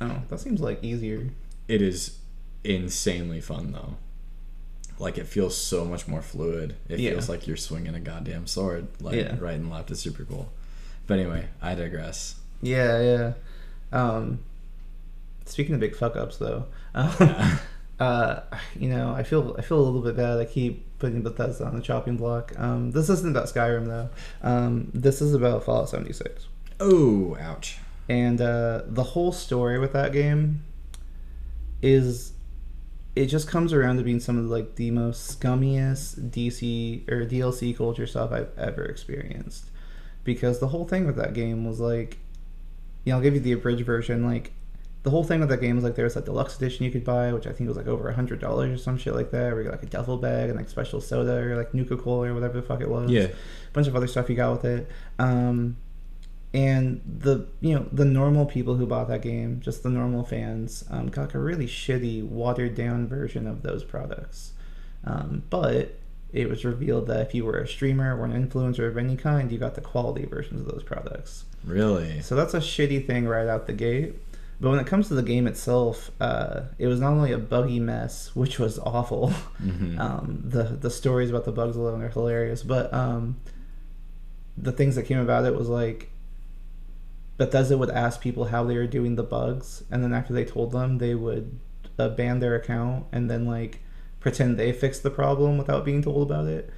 oh, that seems like easier. it is insanely fun though. Like it feels so much more fluid. It Yeah. feels like you're swinging a goddamn sword, like Yeah. right and left. It's super cool. But anyway, I digress. Yeah, yeah. Um, speaking of big fuck ups, though, um, *laughs* Yeah. uh, you know, I feel I feel a little bit bad. I keep putting Bethesda on the chopping block. Um, this isn't about Skyrim though. Um, this is about Fallout 76, Oh, ouch. and uh, the whole story with that game is it just comes around to being some of like the most scummiest DC or DLC culture stuff I've ever experienced. Because the whole thing with that game was like, you know, I'll give you the abridged version. Like, the whole thing with that game was like there was a deluxe edition you could buy, which I think was like over a hundred dollars or some shit like that. Where you got like a duffel bag and like special soda or like Nuka Cola or whatever the fuck it was. Yeah. a bunch of other stuff you got with it. Um, and the you know the normal people who bought that game, just the normal fans, um, got like a really shitty, watered down version of those products. Um, but it was revealed that if you were a streamer or an influencer of any kind, you got the quality versions of those products. Really? So that's a shitty thing right out the gate. But when it comes to the game itself, uh, it was not only a buggy mess, which was awful. Mhm. *laughs* Um, the the stories about the bugs alone are hilarious, but um, the things that came about it was like Bethesda would ask people how they were doing the bugs, and then after they told them, they would uh, ban their account and then like pretend they fixed the problem without being told about it.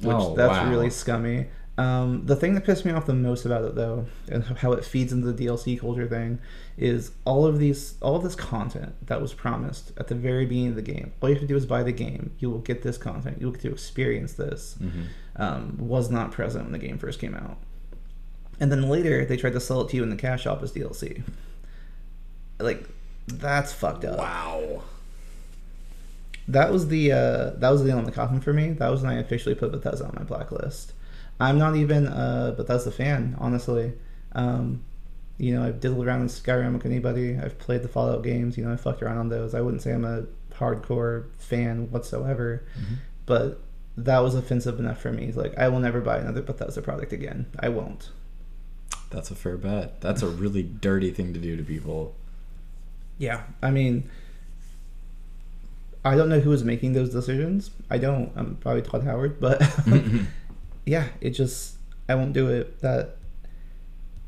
Which Oh, that's wow. really scummy. Um, the thing that pissed me off the most about it, though, and how it feeds into the DLC culture thing, is all of these, all of this content that was promised at the very beginning of the game. All you have to do is buy the game. You will get this content. You will get to experience this. Mhm. Um, was not present when the game first came out, and then later they tried to sell it to you in the cash shop as DLC. Like, that's fucked up Wow. that was the uh, that was the nail in the coffin for me. That was when I officially put Bethesda on my blacklist. I'm not even a Bethesda fan, honestly. Um, you know, I've diddled around in Skyrim with anybody. I've played the Fallout games. You know, I fucked around on those. I wouldn't say I'm a hardcore fan whatsoever, Mhm. but that was offensive enough for me. Like, I will never buy another Bethesda product again. I won't. That's a fair bet. That's a really dirty thing to do to people. Yeah, I mean, I don't know who was making those decisions. I don't. I'm probably Todd Howard, but *laughs* yeah, it just I won't do it. That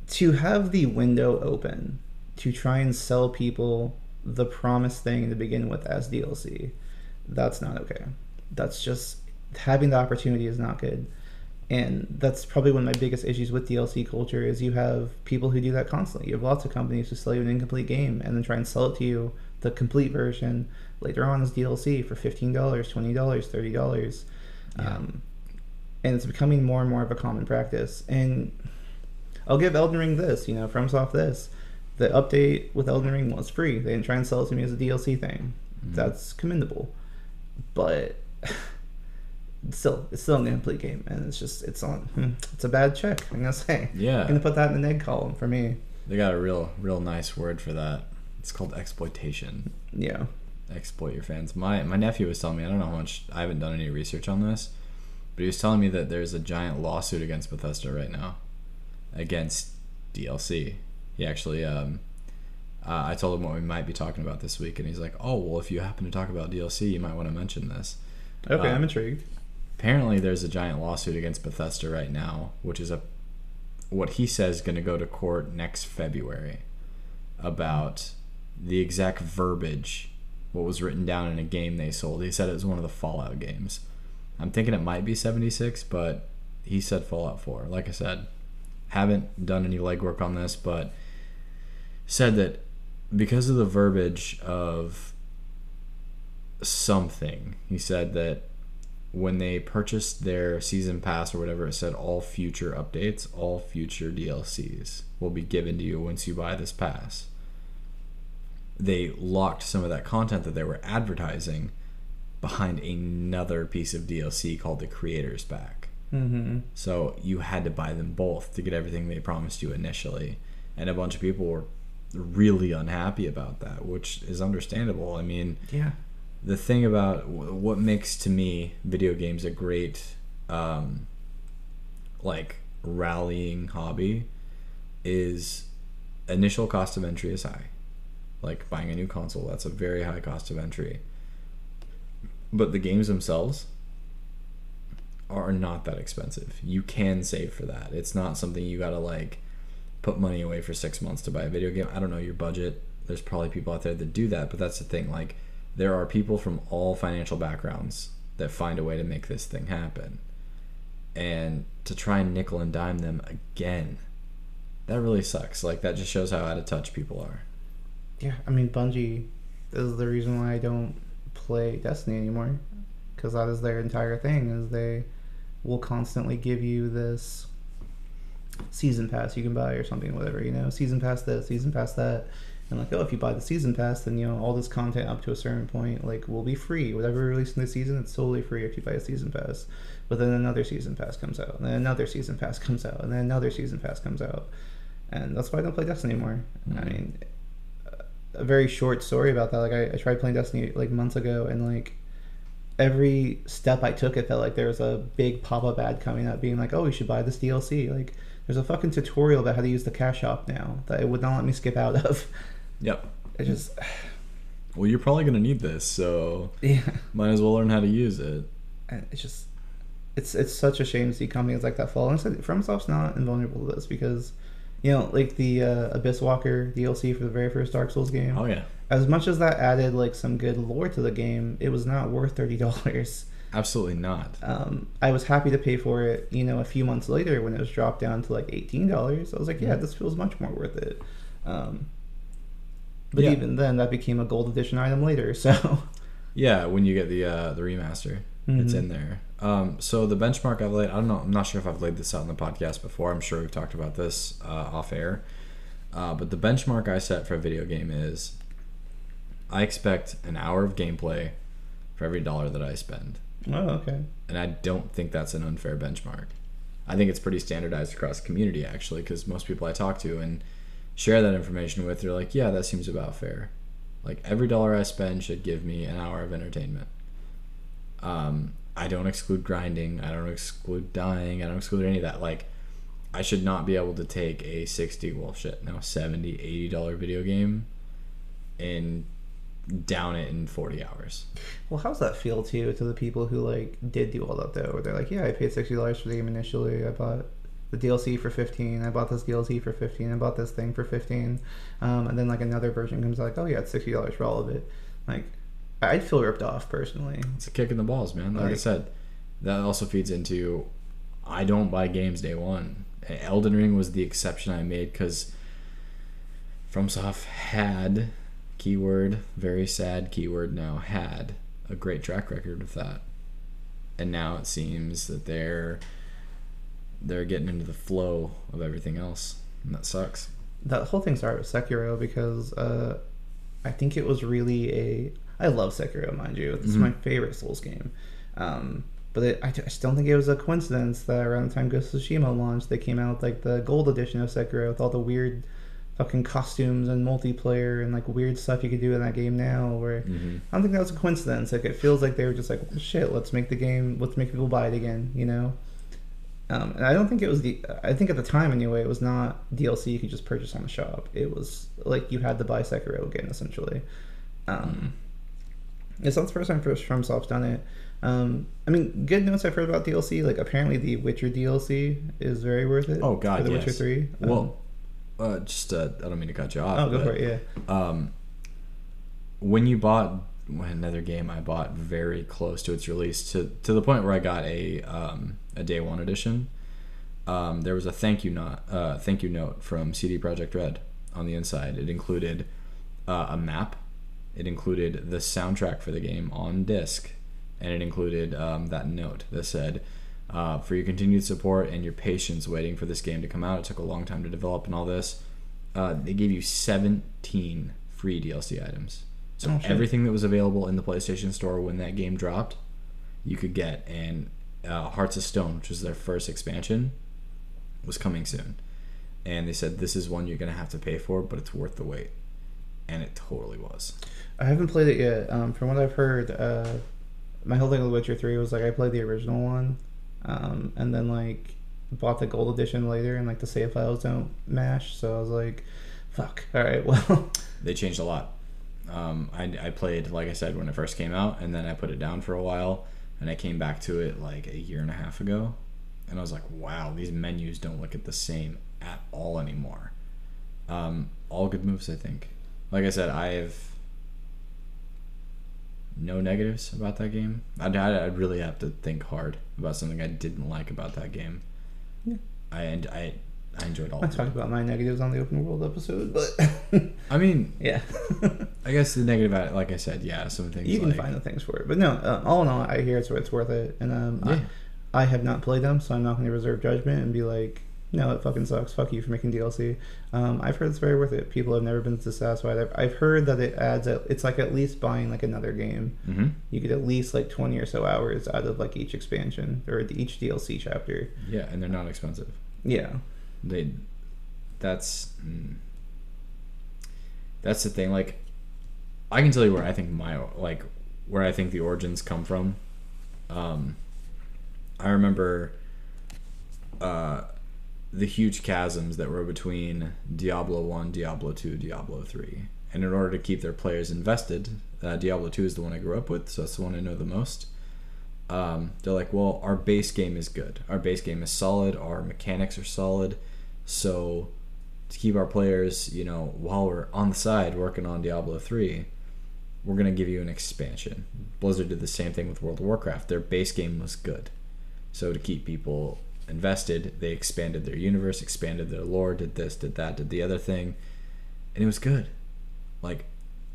to have the window open to try and sell people the promised thing to begin with as DLC, that's not okay. That's just having the opportunity is not good. And that's probably one of my biggest issues with DLC culture is you have people who do that constantly. You have lots of companies who sell you an incomplete game and then try and sell it to you the complete version later on as DLC for fifteen dollars, twenty dollars, thirty dollars. Yeah. Um, and it's becoming more and more of a common practice. And I'll give Elden Ring this, you know, FromSoft this. The update with Elden Ring was free. They didn't try and sell it to me as a DLC thing. Mhm. That's commendable. But *laughs* still, it's still an incomplete game, and it's just it's on. hmm, It's a bad check. I'm gonna say. Yeah. I'm gonna put that in the neg column for me. They got a real, real nice word for that. It's called exploitation. Yeah. Exploit your fans. My my nephew was telling me. I don't know how much. I haven't done any research on this, but he was telling me that there's a giant lawsuit against Bethesda right now, against DLC. He actually. Um, uh, I told him what we might be talking about this week, and he's like, "Oh, well, if you happen to talk about DLC, you might want to mention this." Okay, Uh, I'm intrigued. Apparently there's a giant lawsuit against Bethesda right now, which is a what he says going to go to court next February about the exact verbiage what was written down in a game they sold. He said it was one of the Fallout games. I'm thinking it might be 76, but he said Fallout 4. Like I said, haven't done any legwork on this, but said that because of the verbiage of something, he said that when they purchased their season pass or whatever, it said all future updates, all future DLCs will be given to you once you buy this pass. They locked some of that content that they were advertising behind another piece of DLC called the Creators Pack. Mm-hmm. So you had to buy them both to get everything they promised you initially. And a bunch of people were really unhappy about that, which is understandable. I mean, Yeah. The thing about what makes to me video games a great um, like rallying hobby is initial cost of entry is high. Like buying a new console that's a very high cost of entry. But the games themselves are not that expensive. You can save for that. It's not something you gotta like put money away for six months to buy a video game. I don't know your budget. There's probably people out there that do that but that's the thing. Like there are people from all financial backgrounds that find a way to make this thing happen. And to try and nickel and dime them again, that really sucks. Like that just shows how out of touch people are. Yeah, I mean Bungie is the reason why I don't play Destiny anymore because that is their entire thing. Is they will constantly give you this season pass you can buy or something, whatever you know, season pass this, season pass that, and like oh, if you buy the season pass, then you know all this content up to a certain point like will be free. Whatever released in the season, it's totally free if you buy a season pass. But then another season pass comes out, and then another season pass comes out, and then another season pass comes out, and that's why I don't play Destiny anymore. I Mhm. mean, a very short story about that. Like I, I tried playing Destiny like months ago, and like every step I took, it felt like there was a big pop up ad coming up, being like, "Oh, you should buy this DLC." Like there's a fucking tutorial about how to use the cash shop now that it would not let me skip out of. *laughs* Yep. It just *sighs* Well, you're probably gonna need this, so yeah, might as well learn how to use it. and it's just it's it's such a shame to see companies like that fall. And it's- FromSoft's not invulnerable to this because. You know, like the uh, Abyss Walker DLC for the very first Dark Souls game. Oh yeah, as much as that added like some good lore to the game, it was not worth thirty *laughs* dollars. absolutely not. Um, I was happy to pay for it, you know, a few months later when it was dropped down to like eighteen dollars. I was like, yeah, this feels much more worth it. Um, but Yeah. even then, that became a gold edition item later. So Yeah, when you get the uh, the remaster, it's Mhm. in there. Um, so the benchmark I've laid, I don't know, I'm not sure if I've laid this out in the podcast before. I'm sure we've talked about this uh, off air. Uh, but the benchmark I set for a video game is I expect an hour of gameplay for every dollar that I spend. oh, okay. And I don't think that's an unfair benchmark. I think it's pretty standardized across the community, actually, because most people I talk to and share that information with, they're like, yeah, that seems about fair. Like, every dollar I spend should give me an hour of entertainment. Um, I don't exclude grinding, I don't exclude dying, I don't exclude any of that. Like, I should not be able to take a 60, well, shit, no, 70, 80 dollar video game and down it in 40 hours. Well, how's that feel to you to the people who like did do all that though? Where they're like, yeah, I paid sixty dollars for the game initially. I bought the DLC for fifteen. I bought this DLC for fifteen. I bought this thing for fifteen. Um, and then like another version comes like, oh yeah, it's sixty dollars for all of it. Like, I'd feel ripped off personally. It's a kick in the balls, man. Like I said, that also feeds into I don't buy games day one. Elden Ring was the exception I made because FromSoft had keyword very sad keyword now had a great track record of that, and now it seems that they're they're getting into the flow of everything else, and that sucks. That whole thing started with Sekiro because uh, I think it was really a. I love Sekiro, mind you. It's Mhm. my favorite Souls game. Um, but it, I, I just don't think it was a coincidence that around the time Ghost of Tsushima launched, they came out with like the gold edition of Sekiro with all the weird fucking costumes and multiplayer and like weird stuff you could do in that game now. Where Mm-hmm. I don't think that was a coincidence. Like it feels like they were just like, well, shit, let's make the game, let's make people buy it again, you know. Um, and I don't think it was the. I think at the time anyway, it was not DLC you could just purchase on the shop. It was like you had to buy Sekiro again, essentially. Um, it's not the first time for FromSoft's done it. Um, I mean, good notes I've heard about DLC. Like apparently the Witcher DLC is very worth it. Oh, God, for the yes. Witcher Three. Um, Well, uh, just uh, I don't mean to cut you off. oh, go but- for it. Yeah. um, when you bought another game I bought very close to its release to to the point where I got a um, a day one edition. Um, there was a thank you note uh, thank you note from CD Projekt Red on the inside. It included uh, a map. It included the soundtrack for the game on disc, and it included um, that note that said, uh, "For your continued support and your patience waiting for this game to come out. It took a long time to develop and all this." Uh, they gave you 17 free DLC items. So Oh, everything that was available in the PlayStation Store when that game dropped, you could get. And uh, Hearts of Stone, which was their first expansion, was coming soon. And they said this is one you're gonna have to pay for, but it's worth the wait. And it totally was. I haven't played it yet. Um, from what I've heard, uh, my whole thing with Witcher Three was like I played the original one, um, and then like bought the gold edition later, and like the save files don't mash. So I was like, "Fuck." All right, *laughs* well, They changed a lot. Um, I, I played, like I said, when it first came out, and then I put it down for a while, and I came back to it like a year and a half ago, and I was like, wow, these menus don't look at the same at all anymore. Um, all good moves, I think. Like I said, I have no negatives about that game. I'd, I'd I'd really have to think hard about something I didn't like about that game. Yeah. I and I I enjoyed all I of talked about my negatives on the open world episode, but *laughs* *laughs* I mean, yeah, *laughs* I guess the negative, like I said, yeah, some things you can like find the things for it. But no, uh, all in all, I hear it's it's worth it, and um, yeah, I, I have not played them, so I'm not going to reserve judgment and be like, no, it fucking sucks. Fuck you for making DLC. Um, I've heard it's very worth it. People have never been dissatisfied. I've, I've heard that it adds, a, it's like at least buying like another game. hmm You get at least like 20 or so hours out of like each expansion or each DLC chapter. yeah, and they're not expensive. Yeah. They, that's, mm, that's the thing. Like, I can tell you where I think my like where I think the origins come from. Um, I remember, uh, the huge chasms that were between Diablo 1, Diablo 2, Diablo 3. And in order to keep their players invested, uh, Diablo 2 is the one I grew up with, so that's the one I know the most. Um, they're like, well, our base game is good. Our base game is solid. Our mechanics are solid. So to keep our players, you know, while we're on the side working on Diablo 3, we're going to give you an expansion. Blizzard did the same thing with World of Warcraft. Their base game was good. So to keep people invested, they expanded their universe, expanded their lore, did this, did that, did the other thing, and it was good. Like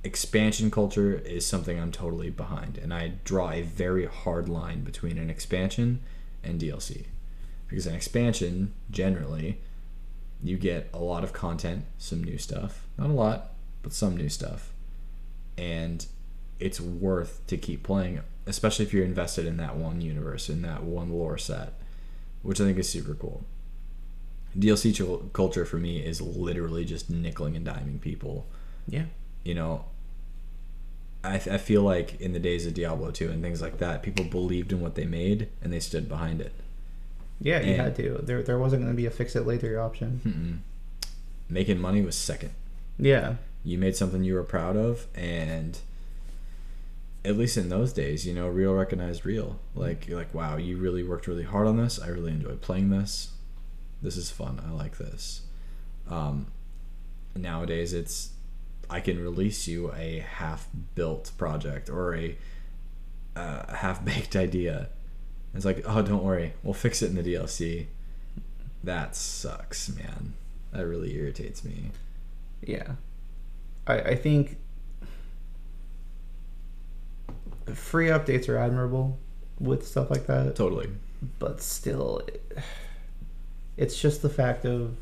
expansion culture is something I'm totally behind, and I draw a very hard line between an expansion and DLC. Because an expansion, generally, you get a lot of content, some new stuff. Not a lot, but some new stuff. And it's worth to keep playing, especially if you're invested in that one universe, in that one lore set, which I think is super cool. DLC ch- culture for me is literally just nickeling and diming people. Yeah. You know, I, I feel like in the days of Diablo 2 and things like that, people believed in what they made and they stood behind it. Yeah, you And- had to. There, there wasn't going to be a fix it later option. Mm-mm. Making money was second. Yeah. You made something you were proud of, and at least in those days, you know, real recognized real. Like you're like, wow, you really worked really hard on this. I really enjoy playing this. This is fun. I like this. Um, nowadays, it's I can release you a half-built project or a uh, half-baked *laughs* idea. It's like, oh, don't worry, we'll fix it in the DLC. That sucks, man. That really irritates me. Yeah. I, I think free updates are admirable with stuff like that, Totally. but still, it's just the fact of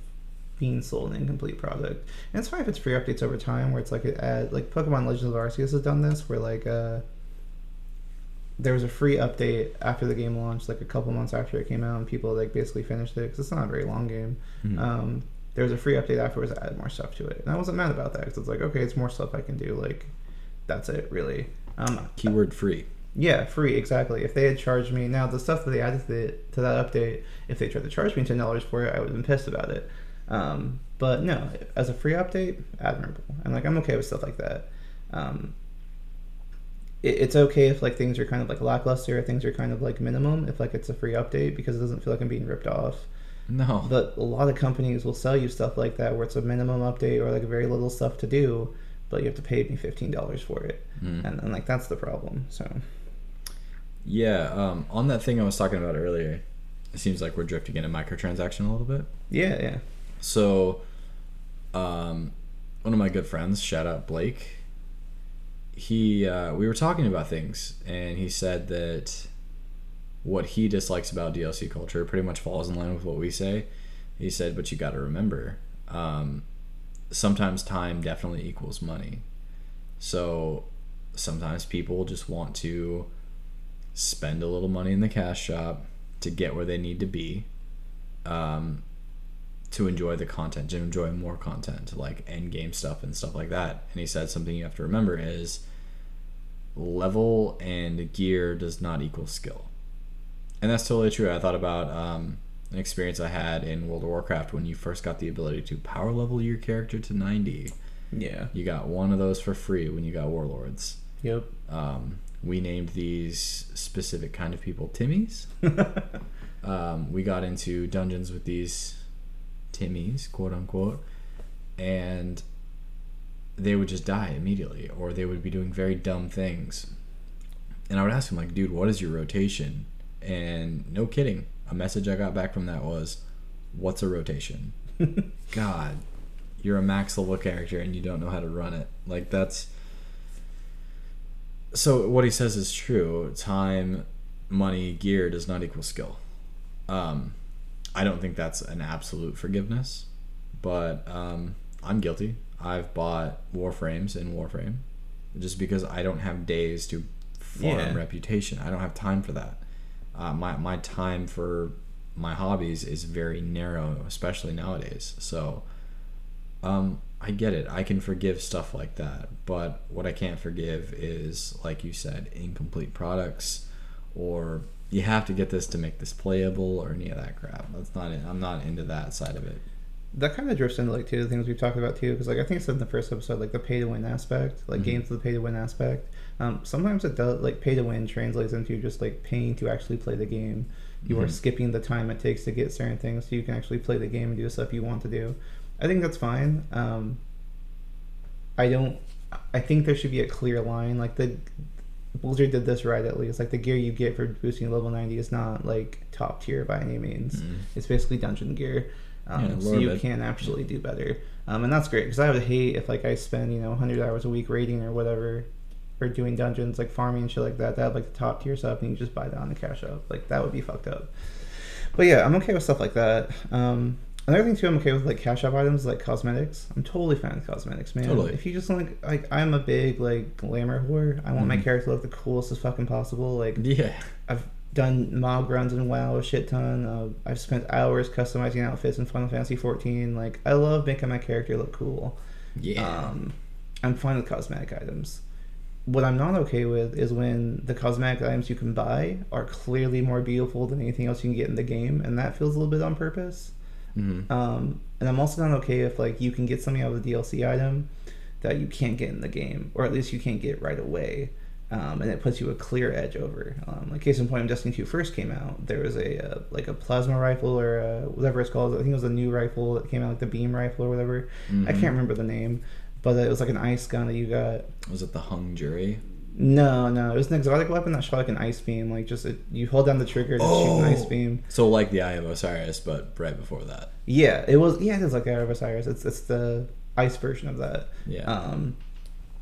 being sold an incomplete product. And it's fine if it's free updates over time, where it's like it add, like Pokemon Legends of Arceus has done this, where like uh, there was a free update after the game launched, like a couple months after it came out, and people like basically finished it because it's not a very long game. Mhm. Um, there was a free update afterwards that added more stuff to it, and I wasn't mad about that because it's like, okay, it's more stuff I can do. Like, that's it, really. Um, Keyword free. yeah, free exactly. If they had charged me now, the stuff that they added to, the, to that update, if they tried to charge me ten dollars for it, I would have been pissed about it. Um, but no, as a free update, admirable, and like I'm okay with stuff like that. Um, it, it's okay if like things are kind of like lackluster, things are kind of like minimum if like it's a free update because it doesn't feel like I'm being ripped off. No. But a lot of companies will sell you stuff like that where it's a minimum update or like very little stuff to do, but you have to pay me fifteen dollars for it, Mm. and, and like that's the problem. So Yeah, um, on that thing I was talking about earlier, it seems like we're drifting into microtransaction a little bit. yeah, yeah, So, um, one of my good friends, shout out Blake, he uh, we were talking about things, and he said that what he dislikes about DLC culture pretty much falls in line with what we say. He said, but you got to remember, um, sometimes time definitely equals money. So sometimes people just want to spend a little money in the cash shop to get where they need to be. Um, to enjoy the content, to enjoy more content, like end game stuff and stuff like that. And he said something you have to remember is level and gear does not equal skill. And that's totally true. I thought about um, an experience I had in World of Warcraft when you first got the ability to power level your character to 90. yeah, You got one of those for free when you got Warlords. yep. Um, we named these specific kind of people Timmies. *laughs* um, we got into dungeons with these Timmies, quote unquote, and they would just die immediately, or they would be doing very dumb things. And I would ask him, like, dude, what is your rotation? And no kidding, a message I got back from that was, what's a rotation? *laughs* God, you're a max level character and you don't know how to run it. Like that's so what he says is true. Time, money, gear does not equal skill. Um, I don't think that's an absolute forgiveness, but um, I'm guilty. I've bought Warframes in Warframe just because I don't have days to farm Yeah. reputation. I don't have time for that. Uh, my my time for my hobbies is very narrow, especially nowadays. So, um, I get it. I can forgive stuff like that, but what I can't forgive is, like you said, incomplete products, or you have to get this to make this playable, or any of that crap. That's not it. I'm not into that side of it. that kind of drifts into like two of the things we've talked about too because like i think I said in the first episode like the pay to win aspect like Mhm. games with the pay to win aspect um, sometimes it does like pay to win translates into just like paying to actually play the game you are Mhm. skipping the time it takes to get certain things so you can actually play the game and do the stuff you want to do i think that's fine um, i don't i think there should be a clear line like the blizzard did this right at least like the gear you get for boosting level 90 is not like top tier by any means Mhm. it's basically dungeon gear, um, Yeah, so you mid. can actually do better, um, and that's great because I would hate if like I spend you know 100 hours a week raiding or whatever, or doing dungeons like farming and shit like that. That have like the top tier stuff, and you just buy that on the cash up. Like that would be fucked up. But yeah, I'm okay with stuff like that. Um, another thing too, I'm okay with like cash up items like cosmetics. I'm totally fine with cosmetics, man. Totally. If you just like like I'm a big like glamour whore. I want my Mhm. character to look the coolest as fucking possible. Like Yeah. I've done mob runs in WoW a shit ton. Uh, I've spent hours customizing outfits in Final Fantasy 14. Like I love making my character look cool. Yeah. Um, I'm fine with cosmetic items. What I'm not okay with is when the cosmetic items you can buy are clearly more beautiful than anything else you can get in the game, and that feels a little bit on purpose. Mhm. Um, and I'm also not okay if like you can get something out of a DLC item that you can't get in the game, or at least you can't get right away. Um, and it puts you a clear edge over. Um, like case in point, when Destiny 2 first came out, there was a uh, like a plasma rifle or uh whatever it's called. I think it was a new rifle that came out, like the beam rifle or whatever. I Mhm. can't remember the name, but it was like an ice gun that you got. Was it the hung jury? No, no, it was an exotic weapon that shot like an ice beam. Like just it, you hold down the trigger to shoot an ice Oh. beam. So like the Eye of Osiris, but right before that. Yeah, it was. Yeah, it is like the Eye of Osiris. It's it's the ice version of that. Yeah. Um,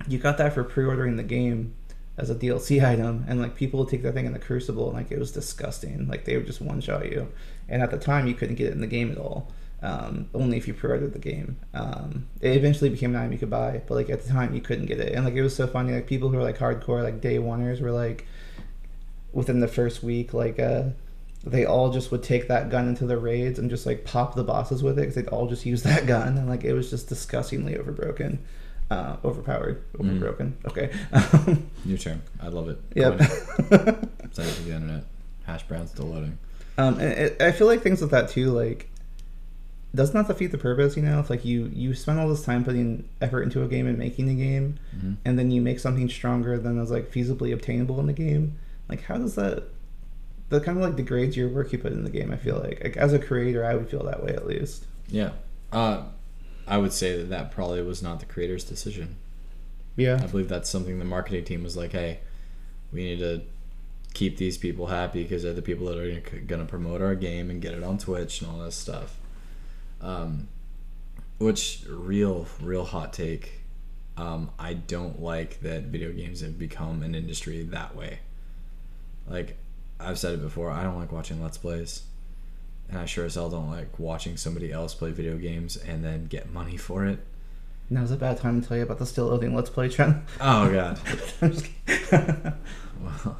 you got that for pre-ordering the game as a DLC *laughs* item, and like people would take that thing in the Crucible, and like it was disgusting. Like they would just one shot you, and at the time you couldn't get it in the game at all. Um, only if you pre-ordered the game. Um, it eventually became an item you could buy, but like at the time you couldn't get it, and like it was so funny. Like people who were like hardcore, like day oneers, were like within the first week, like uh, they all just would take that gun into the raids and just like pop the bosses with it because they'd all just use *laughs* that gun, and like it was just disgustingly overbroken, uh, overpowered, Mm. overbroken. Okay. *laughs* New term. I love it. yep. Send to *laughs* the internet. Hash brown still loading. Um, and it, I feel like things with that too, like, doesn't that defeat the purpose? You know, it's like you you spend all this time putting effort into a game and making the game, Mhm. and then you make something stronger than is like feasibly obtainable in the game. Like, how does that? That kind of like degrades your work you put in the game. I feel like, like as a creator, I would feel that way at least. Yeah. Uh, I would say that that probably was not the creator's decision. Yeah, I believe that's something the marketing team was like, hey, we need to keep these people happy because they're the people that are going to promote our game and get it on Twitch and all that stuff. Um, which, real, real hot take. Um, I don't like that video games have become an industry that way. Like, I've said it before, I don't like watching Let's Plays. And I sure as hell don't like watching somebody else play video games and then get money for it. Now's a bad time to tell you about the still loading Let's Play trend. Oh, God. *laughs* I'm just kidding. *laughs* Well,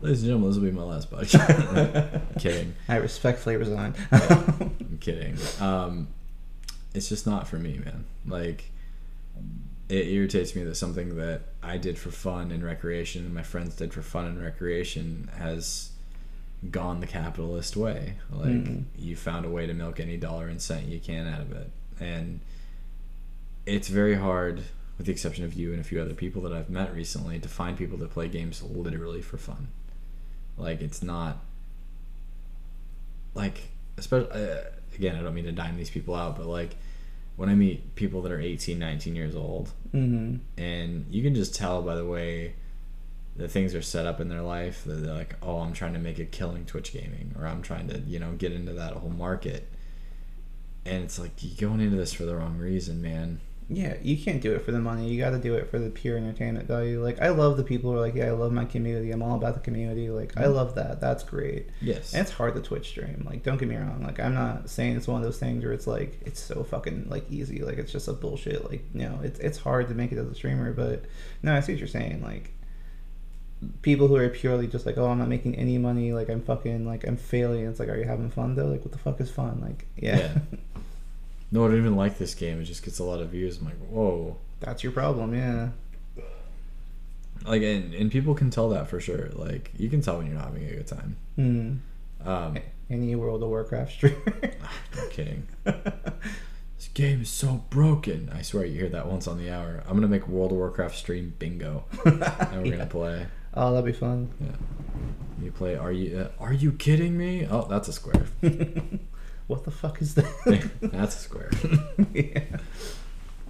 ladies and gentlemen, this will be my last podcast. *laughs* kidding. I respectfully resign. *laughs* I'm kidding. Um, it's just not for me, man. Like, it irritates me that something that I did for fun and recreation, and my friends did for fun and recreation, has gone the capitalist way. Like, Mhm. you found a way to milk any dollar and cent you can out of it, and it's very hard, with the exception of you and a few other people that I've met recently, to find people that play games literally for fun. Like, it's not like especially uh, again i don't mean to dime these people out but like when i meet people that are 18 19 years old hmm and you can just tell by the way the things are set up in their life that they're like oh i'm trying to make a killing twitch gaming or i'm trying to you know get into that whole market and it's like you're going into this for the wrong reason, man. Yeah, you can't do it for the money. You got to do it for the pure entertainment value. Like I love the people who are like, yeah, I love my community. I'm all about the community. Like I Mhm. love that. That's great. Yes. And it's hard to Twitch stream. Like don't get me wrong. Like I'm not saying it's one of those things where it's like it's so fucking like easy. Like it's just a bullshit. Like you know, it's it's hard to make it as a streamer. But no, I see what you're saying. Like people who are purely just like, oh, I'm not making any money. Like I'm fucking like I'm failing. It's like, are you having fun though? Like what the fuck is fun? Like yeah, Yeah. *laughs* No, I don't even like this game. It just gets a lot of views. I'm like, whoa. that's your problem. Yeah. Like, and, and people can tell that for sure. Like, you can tell when you're not having a good time. Hmm. Um, Any World of Warcraft streamer. *laughs* I'm kidding. This game is so broken. I swear you hear that once on the hour. I'm gonna make World of Warcraft stream bingo, *laughs* and we're gonna play. Oh, that'd be fun. Yeah. You play. Are you? Uh, are you kidding me? Oh, that's a square. *laughs* what the fuck is that? *laughs* that's a square. *laughs* yeah.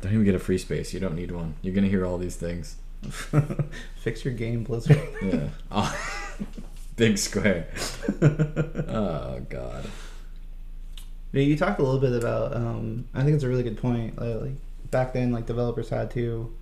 Don't even get a free space. You don't need one. You're gonna hear all these things. *laughs* Fix your game, Blizzard. Yeah. Oh, big square. Oh God. Yeah, you talked a little bit about. Um, I think it's a really good point. Uh, like back then, like developers had to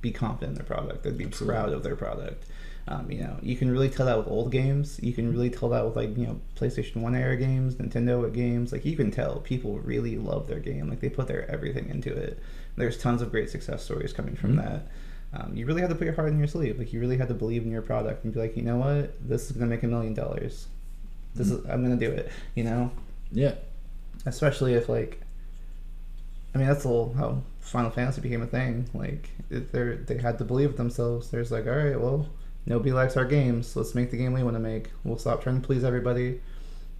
be confident in their product. They'd be Absolutely. proud of their product. Um, you know, you can really tell that with old games. You can really tell that with like you know PlayStation One era games, Nintendo games. Like you can tell people really love their game. Like they put their everything into it. There's tons of great success stories coming from Mhm. that. Um, you really had to put your heart in your sleeve. Like you really had to believe in your product and be like, you know what, this is gonna make a million dollars. This is I'm gonna do it. You know, Yeah. especially if like i mean that's the whole how final fantasy became a thing like if they're they had to believe themselves there's like all right well nobody likes our games. Let's make the game we want to make. We'll stop trying to please everybody.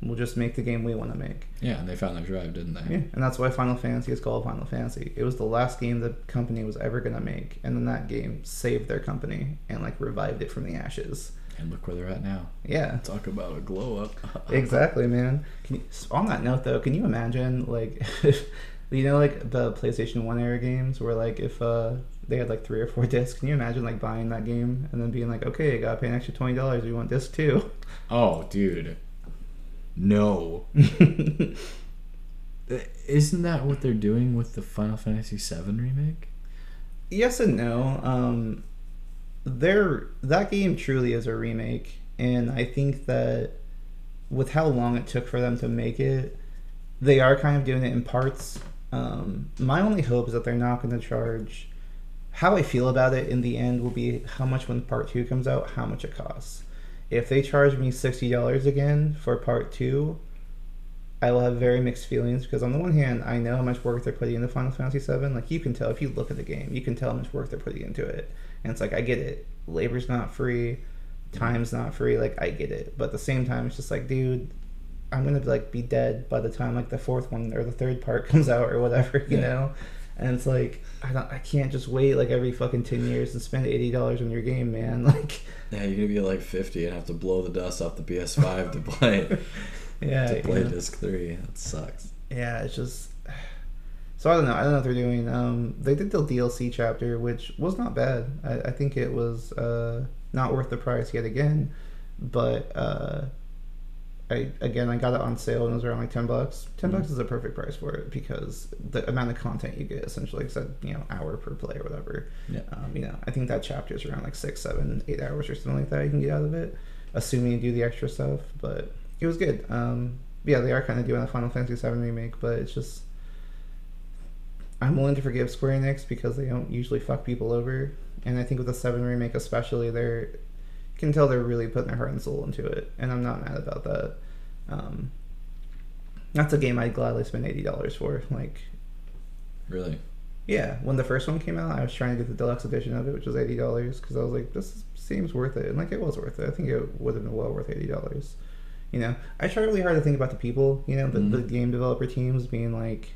We'll just make the game we want to make. Yeah, and they found their drive, didn't they? yeah and that's why final fantasy is called final fantasy. It was the last game the company was ever going to make and then that game saved their company and like revived it from the ashes. And look where they're at now. yeah. Talk about a glow up. *laughs* exactly man. Can you, on that note though can you imagine like *laughs* you know like the playstation 1 era games where like if uh they had like three or four *laughs* discs can you imagine like buying that game and then being like okay i gotta pay an extra $20 you want disc two Oh, dude. No. *laughs* Isn't that what they're doing with the Final Fantasy VII remake? yes and no um there that game truly is a remake and i think that with how long it took for them to make it they are kind of doing it in parts um my only hope is that they're not going to charge how i feel about it in the end will be how much when part two comes out how much it costs if they charge me $60 again for part two I will have very mixed feelings because on the one hand, I know how much work they're putting into Final Fantasy VII. Like you can tell if you look at the game, you can tell how much work they're putting into it. And it's like I get it, labor's not free, time's not free. Like I get it, but at the same time, it's just like, dude, I'm gonna like be dead by the time like the fourth one or the third part *laughs* comes out or whatever, you Yeah. know. And it's like I don't, I can't just wait like every fucking ten years and spend eighty dollars on your game, man. *laughs* Like, Yeah, you're gonna be like 50 and have to blow the dust off the PS5 to play *laughs* yeah, to play disc three. That sucks. yeah, it's just. *sighs* So I don't know. I don't know what they're doing. Um, they did the DLC chapter, which was not bad. I, I think it was uh, not worth the price yet again, but uh, I again I got it on sale and it was around like ten bucks. 10 bucks is a perfect price for it because the amount of content you get essentially, like said, you know, hour per play or whatever. Yeah. Um, you know, I think that chapter is around like six, seven, eight hours or something like that. You can get out of it, assuming you do the extra stuff. But it was good. Um, yeah, they are kind of doing a Final Fantasy VII remake, but it's just I'm willing to forgive Square Enix because they don't usually fuck people over, and I think with the Seven remake especially, they're can tell they're really putting their heart and soul into it, and I'm not mad about that. Um, that's a game I'd gladly spend eighty dollars for. Like, Really? yeah, when the first one came out, I was trying to get the deluxe edition of it, which was eighty dollars, because I was like, this seems worth it, and like it was worth it. I think it would have been well worth eighty dollars. You know, I try really hard to think about the people, you know, the, the Mhm. game developer teams being like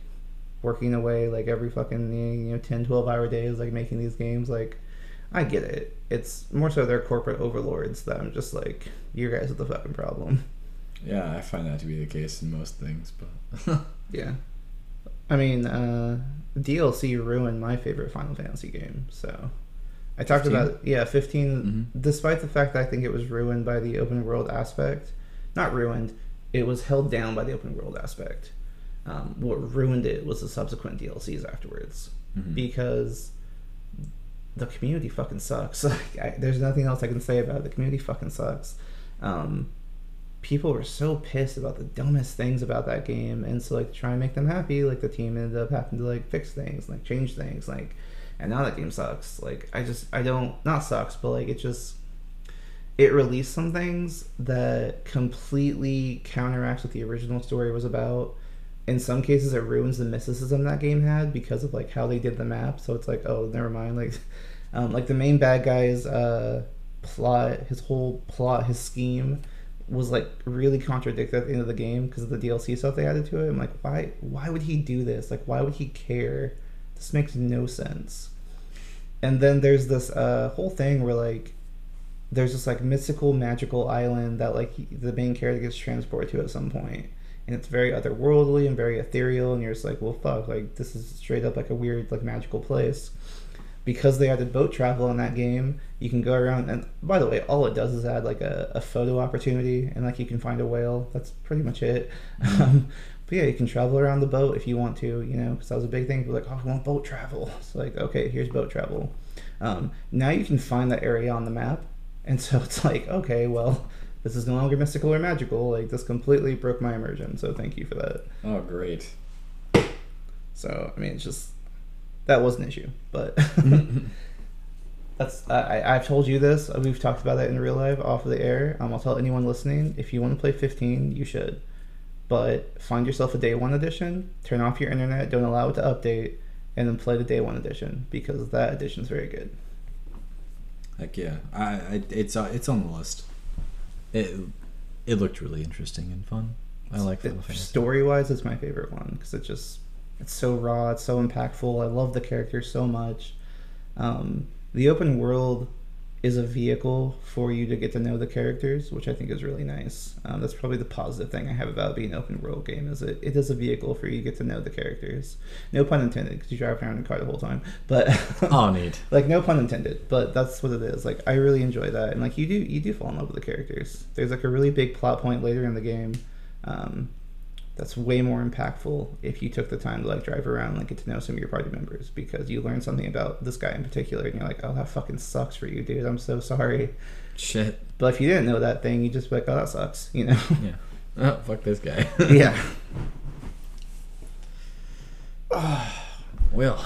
working away like every fucking you know 10 12 hour days like making these games like i get it it's more so they're corporate overlords that i'm just like you guys are the fucking problem Yeah, I find that to be the case in most things, but *laughs* yeah i mean uh dlc ruined my favorite final fantasy game so i talked 15? about yeah 15 Mhm. despite the fact that i think it was ruined by the open world aspect not ruined it was held down by the open world aspect Um, what ruined it was the subsequent DLCs afterwards Mhm. because the community fucking sucks. *laughs* Like, I, there's nothing else I can say about it. The community fucking sucks. Um, people were so pissed about the dumbest things about that game, and so like to try and make them happy, like the team ended up having to like fix things, like change things, like, and now that game sucks. Like I just I don't not sucks, but like it just it released some things that completely counteracts what the original story was about. In some cases, it ruins the mysticism that game had because of like how they did the map. So it's like, oh, never mind. Like, *laughs* um, like the main bad guy's uh, plot, his whole plot, his scheme was like really contradicted at the end of the game because of the DLC stuff they added to it. I'm like, why? Why would he do this? Like, why would he care? This makes no sense. And then there's this uh, whole thing where like there's this like mystical magical island that like the main character gets transported to at some point and it's very otherworldly and very ethereal and you're just like well fuck like this is straight up like a weird like magical place because they added boat travel in that game you can go around and by the way all it does is add like a, a photo opportunity and like you can find a whale that's pretty much it *laughs* um, but yeah you can travel around the boat if you want to you know because that was a big thing people were like oh i want boat travel *laughs* it's like okay here's boat travel um, now you can find that area on the map and so *laughs* it's like, okay, well, this is no longer mystical or magical. Like this completely broke my immersion. So thank you for that. Oh, great. So I mean, it's just that was an issue, but *laughs* that's I, I've told you this. We've talked about that in real life off of the air. Um, I'll tell anyone listening: if you want to play 15, you should, but find yourself a day one edition. Turn off your internet. Don't allow it to update, and then play the day one edition because that edition is very good. Heck yeah, I, I it's uh, it's on the list. It it looked really interesting and fun. I like Final Fantasy. story wise it's my favorite one because it just it's so raw it's so impactful. I love the characters so much. Um, the open world is a vehicle for you to get to know the characters which i think is really nice. Um, that's probably the positive thing i have about being an open world game is it, it is a vehicle for you to get to know the characters. No pun intended because you drive around in a car the whole time. But *laughs* Oh, neat. like no pun intended but that's what it is. Like i really enjoy that. And like you do you do fall in love with the characters. There's like a really big plot point later in the game. Um, that's way more impactful if you took the time to like drive around and like get to know some of your party members because you learn something about this guy in particular and you're like oh that fucking sucks for you dude. I'm so sorry. Shit. but if you didn't know that thing you just be like oh that sucks you know? *laughs* Yeah. Oh, fuck this guy. *laughs* yeah. *sighs* Well,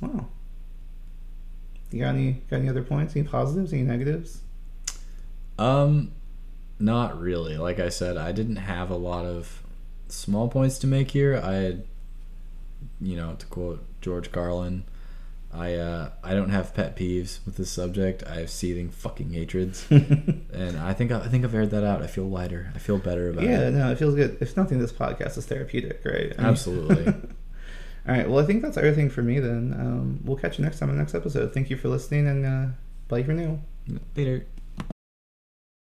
wow. You got any got any other points? Any positives? Any negatives? Um, not really. Like I said, I didn't have a lot of small points to make here. I you know, to quote George Carlin, I uh, I don't have pet peeves with this subject. I have seething fucking hatreds, *laughs* and I think I think I've aired that out. I feel lighter. I feel better about yeah it. Yeah, no it feels good if nothing this podcast is therapeutic right I mean- Absolutely. *laughs* All right. Well, I think that's everything for me then. Um, we'll catch you next time on the next episode. Thank you for listening and uh, bye for now. Later.